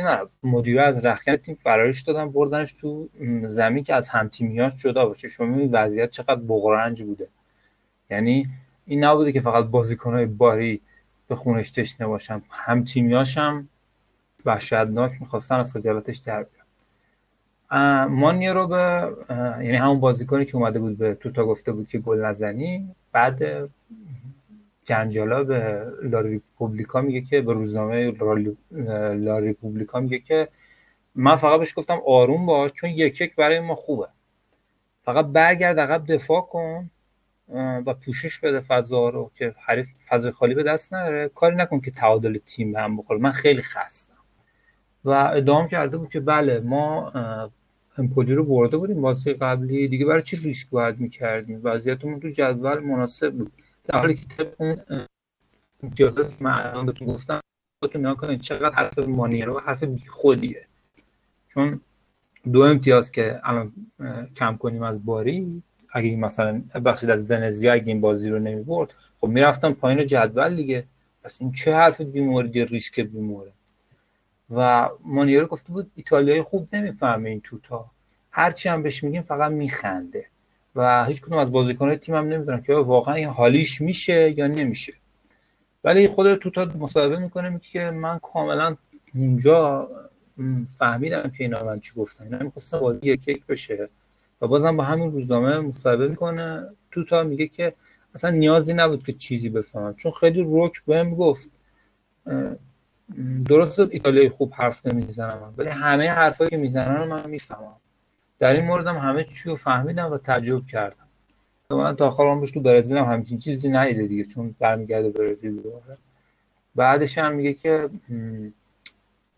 Speaker 2: رخ مدیر از رخکن تیم فرارش دادن بردنش تو زمین که از همتیمیاش جدا باشه شما این وضعیت چقدر بغرنج بوده. یعنی این نبوده که فقط بازیکنهای باری به خونش تشنه باشن. هم تیمیاش هم وحشتناک می‌خواستن از خجالتش در مانیه رو به یعنی همون بازیکنی که اومده بود به توتا گفته بود که گل نزنی بعد جنجالا به لاریپوبلیکا میگه که به روزنامه لاریپوبلیکا میگه که من فقط بهش گفتم آروم باش چون یک یک برای ما خوبه. فقط برگرد عقب دفاع کن و پوشش بده فضا رو که حریف فضای خالی به دست نره. کاری نکن که تعادل تیم هم بخوره. من خیلی خستم. و ادام کرده بود که بله ما امپولی رو برده بودیم بازی قبلی. دیگه برای چی ریسک باید می‌کردیم؟ وضعیتمون تو جدول مناسب بود. در حالی که طبق اون امتیازات که من الان بهتون گفتم خودتون نگاه کنید چقدر حرف مانیرو حرف خودیه چون دو امتیاز که الان کم کنیم از باری اگه مثلا بخشید از ونزیا اگه این بازی رو نمی برد خب می‌رفتم پایین جدول دیگه. پس این چه حرف بیموردی ریسک بیموره و مانیرو گفته بود ایتالیایی خوب نمی‌فهمه این توتا. هرچی هم بهش میگیم فقط میخنده. و هیچ کدوم از بازیکنان تیم هم نمی‌دونن که واقعا این حالیش میشه یا نمیشه. ولی خود توتا مصاحبه می‌کنه که من کاملا اونجا فهمیدم که اینا من چی گفتن. اینا می‌خواستن بازی یک یک بشه. و بازم با همین روزنامه مصاحبه می‌کنه. توتا میگه که اصلا نیازی نبود که چیزی بفهمم چون خیلی روک بهم گفت درست ایتالیایی خوب حرف نمی‌زنم ولی همه حرفایی که می‌زنن من می‌فهمم. در این موردم همه چی رو فهمیدم و تعجب کردم. من تا آخر عمرش تو برزیل هم همچین چیزی ندیده دیگه چون برمیگرده برزیل دوباره بعدش هم میگه که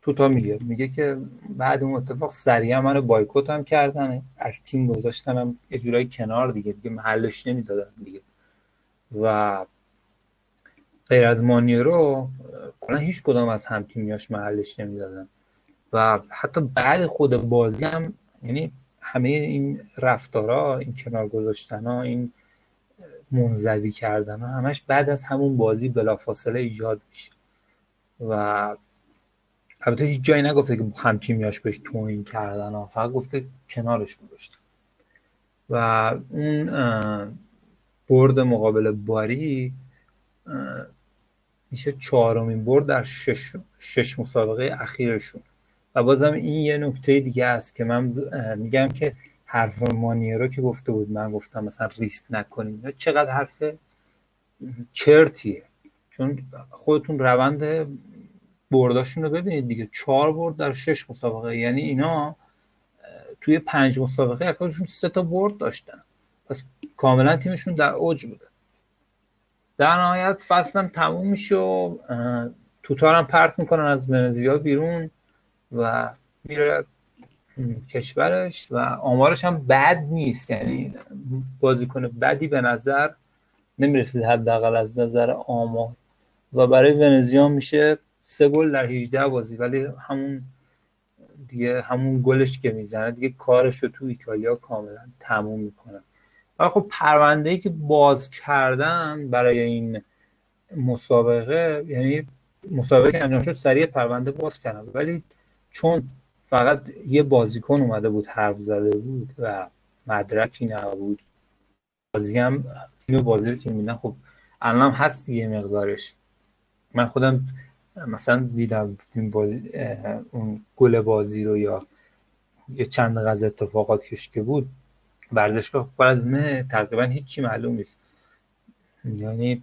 Speaker 2: توتا میگه میگه که بعد اون اتفاق سریعا منو بایکوت هم کردن از تیم گذاشتنم یه جورایی کنار دیگه دیگه محلش نمی‌دادن دیگه. و غیر از مانیرو کلا هیچ کدام از هم تیمیاش محلش نمی‌دادن. و حتی بعد خود بازی هم یعنی همه این رفتارا این کنار گذاشتن این منزوی کردن ها همش بعد از همون بازی بلافاصله ایجاد میشه. و البته هیچ جایی نگفته که هم تیمیاش بهش توین کردن ها فقط گفته کنارش گذاشتن. و اون برد مقابل باری میشه چهارمین برد در شش, شش مسابقه اخیرشون. و بازم این یه نکته دیگه است که من میگم که حرف مانیرو که گفته بود من گفتم مثلا ریسک نکنیم. چقدر حرف چرتیه؟ چون خودتون روند برداشون رو ببینید دیگه. چهار برد در شش مسابقه. یعنی اینا توی پنج مسابقه اخیرشون سه تا برد داشتن. پس کاملا تیمشون در اوج بوده. در نهایت فصلم تموم میشه و توتارم پرت می‌کنن از ونزیا بیرون. و میره کشورش و آمارش هم بد نیست. یعنی بازیکن بدی به نظر نمی‌رسید حداقل از نظر آمار. و برای ونزیا میشه سه گل در 18 بازی ولی همون دیگه همون گلش که می‌زنه دیگه کارش رو تو ایتالیا کاملا تموم می‌کنه. و خب پرونده ای که باز کردن برای این مسابقه یعنی مسابقه که انجام شد سریع پرونده باز کردن. ولی چون فقط یه بازیکن اومده بود حرف زده بود و مدرکی نبود. بازی هم تیم بازی رو که میدن. خب الان هست یه مقدارش. من خودم مثلا دیدم فیلم بازی اون گل بازی رو یا یه چند غز اتفاقات که بود ورزشگاه پر از مه تقریبا هیچی معلوم نیست. یعنی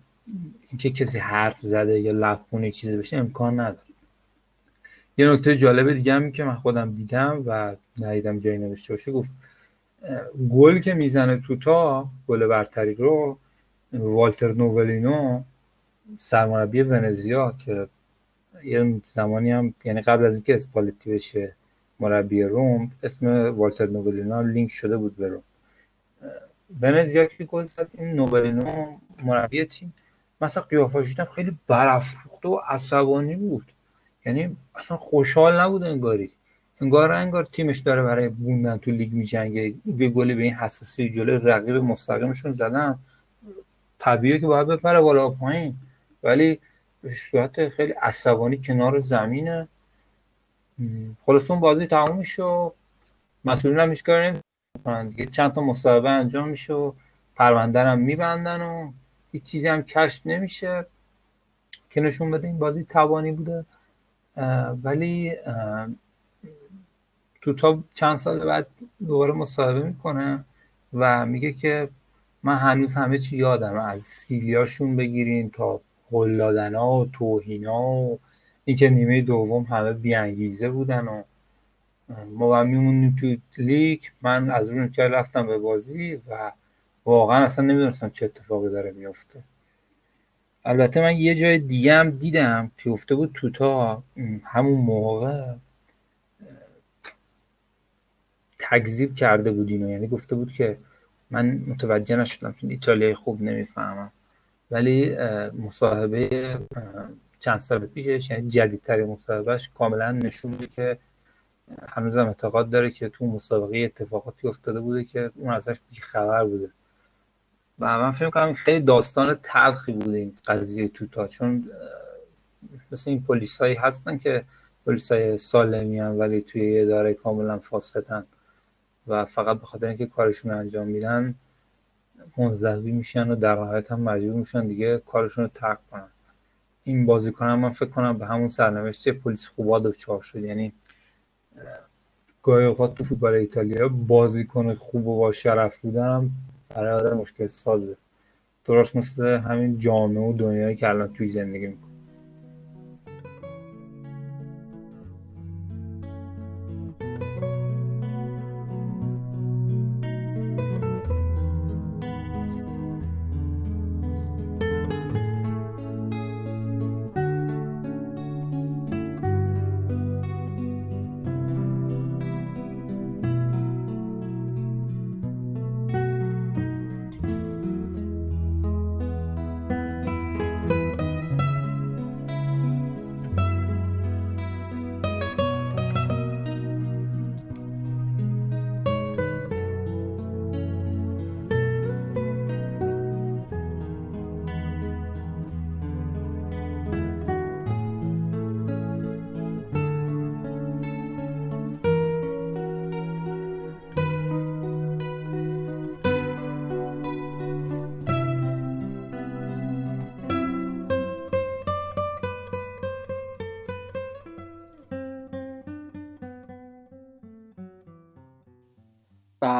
Speaker 2: اینکه کسی حرف زده یا لبخونه چیزی بشه امکان نداره. یه نکته جالب دیگه هم که من خودم دیدم و ندیدم جایی نوشته باشه گفت گل که می‌زنه توتا گل برتری رو والتر نوولینو سرمربی ونزیا که یه زمانی هم یعنی قبل از اینکه اسپالتی بشه مربی روم اسم والتر نوولینو لینک شده بود به روم. ونزیا که گل زد این نوولینو مربی تیم مثلا قیافش خیلی برافروخته و عصبانی بود. یعنی اصلا خوشحال نبود انگاری. انگار انگار تیمش داره برای بوندن تو لیگ میجنگه. یه گلی به این حساسی جلوی رقیب مستقیمشون زدن. طبیعیه که باید بپره بالا پایین. ولی به صورت خیلی عصبانی کنار زمینه. خلاص اون بازی تموم میشه مسئولین هم هیچ دیگه. چند تا مصاحبه انجام میشه و پرونده هم میبندن و هیچ چیزی هم کشف نمیشه. که نشون بده. این بازی توانی بوده. ولی تو تا چند سال بعد دوباره مصاحبه می‌کنه و میگه که من هنوز همه چی یادم از سیلیاشون بگیرین تا قول دادن و توهین ها و اینکه نیمه دوم همه بیانگیزه بودن و ما میمونیم تو لیگ. من از اون که رفتم به بازی و واقعا اصلا نمی‌دونستم چه اتفاقی داره میفته البته من یه جای دیگه هم دیدم که افته بود توتا همون موقع تکذیب کرده بود اینو. یعنی گفته بود که من متوجه نشدم چون ایتالیایی خوب نمی‌فهمم. ولی مصاحبه چند سال پیشش یعنی جدیدترین مصاحبهش کاملا نشون میده که هنوزم اعتقاد داره که تو مسابقه اتفاقاتی افتاده بوده که اون ازش خبر بوده. و من فکر کنم خیلی داستان تلخی بوده این قضیه توتا چون مثل این پلیس هایی هستن که پلیس های سالمی هم ولی توی اداره کاملا فاسدن و فقط به خاطر اینکه کارشون انجام میدن منزوی میشن و در نهایت هم مجبور میشن دیگه کارشون رو ترک کنن. این بازیکن هم من فکر کنم به همون سرنوشت پلیس خوبا دچار شد. یعنی گاهی اوقات تو فوتبال ایتالیا بازیکن خوب و با شرف بودن برای آدم مشکل سازه. درست مثل همین جامعه و دنیایی که الان توی زندگی می‌کنه.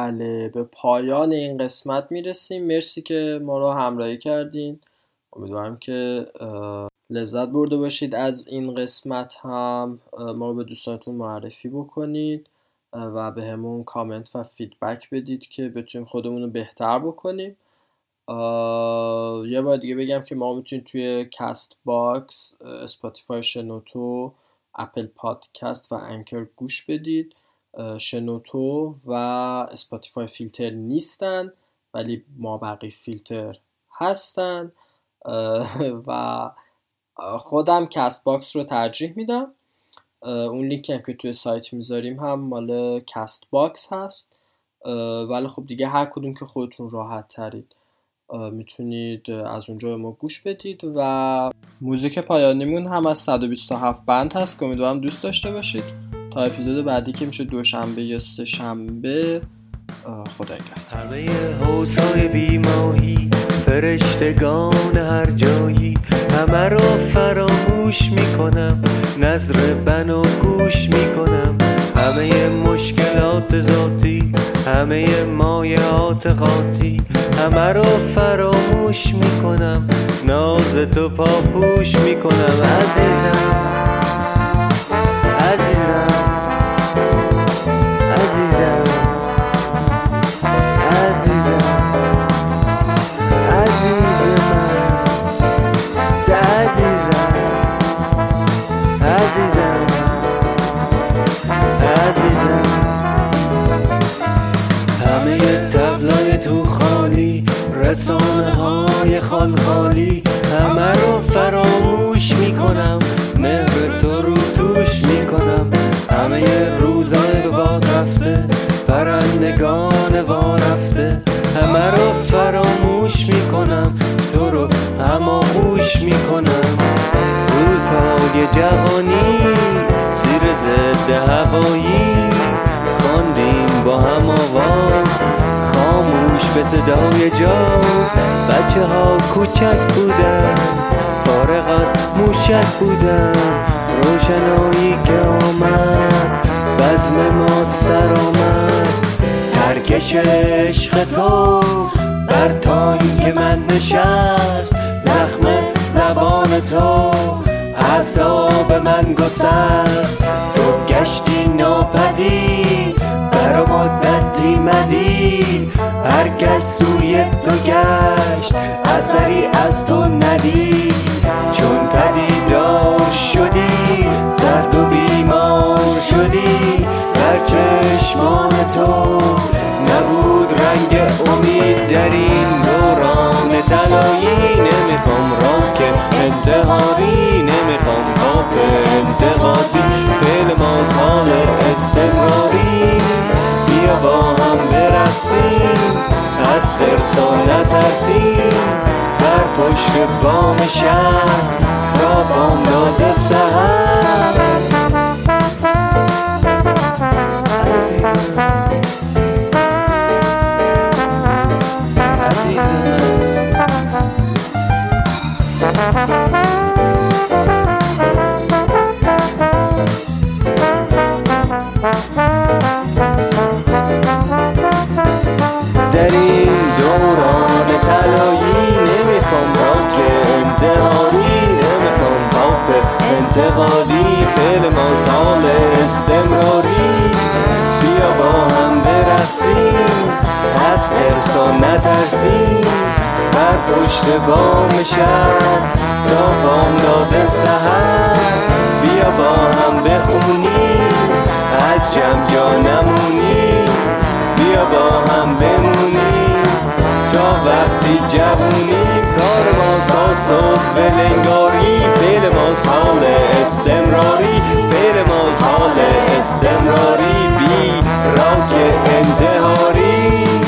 Speaker 1: بله به پایان این قسمت می‌رسیم. مرسی که ما رو همراهی کردین. امیدوارم که لذت برده باشید از این قسمت هم. ما رو به دوستانتون معرفی بکنید و به همون کامنت و feedback بدید که بتونیم خودمون رو بهتر بکنیم. یه بار دیگه بگم که ما می‌تونید توی CastBox Spotify شنوتو Apple Podcast و Anchor گوش بدید. شنوتو و Spotify فیلتر نیستن ولی ما بقیه فیلتر هستن. و خودم CastBox رو ترجیح میدم. اون لینکی هم که توی سایت می‌ذاریم هم مال CastBox هست. ولی خب دیگه هر کدوم که خودتون راحت ترید می‌تونید از اونجا به ما گوش بدید. و موزیک پایانیمون هم از 127 band هست که امیدوارم دوست داشته باشید. تا اپیزود بعدی که میشه دوشنبه یا سه شنبه خدا
Speaker 8: همه حوزهای بیماهی فرشتگان هر جایی همه رو فراموش می‌کنم نظر بنا گوش می‌کنم. همه مشکلات ذاتی همه مایعات قاطی همه رو فراموش می‌کنم ناز تو پاپوش می‌کنم. عزیزم. رسانه های خال خالی همه رو فراموش می‌کنم مهر تو رو توش می‌کنم. همه روزای به باد رفته پرندگان وا رفته همه رو فراموش می‌کنم. تو رو هماغوش می‌کنم. روزهای جوانی زیر ضد هوایی خواندیم با هم آواز خاموش به صدای جاز. بچه ها کوچک بودن فارغ از موشک بودن. روشنایی که آمد بزم ما سر آمد. ترکش عشق تو بر تایی که من نشست زخم زبان تو عذاب من گسست. تو گشتی ناپدید بر مدتی مدید. هر سوی تو گشت اثری از تو ندید. چون پدیدار شدی زرد و بیمار شدی. در چشمان تو نبود رنگ امید در این دوران. تلایی نمی‌خوام راک انتحاری نمی‌خوام پاپ انتقادی فعل مازال استمراری. بیا با هم برسیم از خرسا نترسیم. بر پشت بام شهر تا بام داده سهر. در دوران طلایی نمی‌خوام راک انتحاری نمی‌خوام پاپ انتقادی فعل مازال استمراری. بیا با هم برسیم از ارسا نترسیم بر پشت بام شهر تا بام داده سهر بیا با هم بخونیم از جمع جا نمونیم بیا با هم بمونیم تا وقتی جوونیم کار ما صبح ولنگاری. فعل ما حال استمراری. ما استمراری بی راک انتهاری.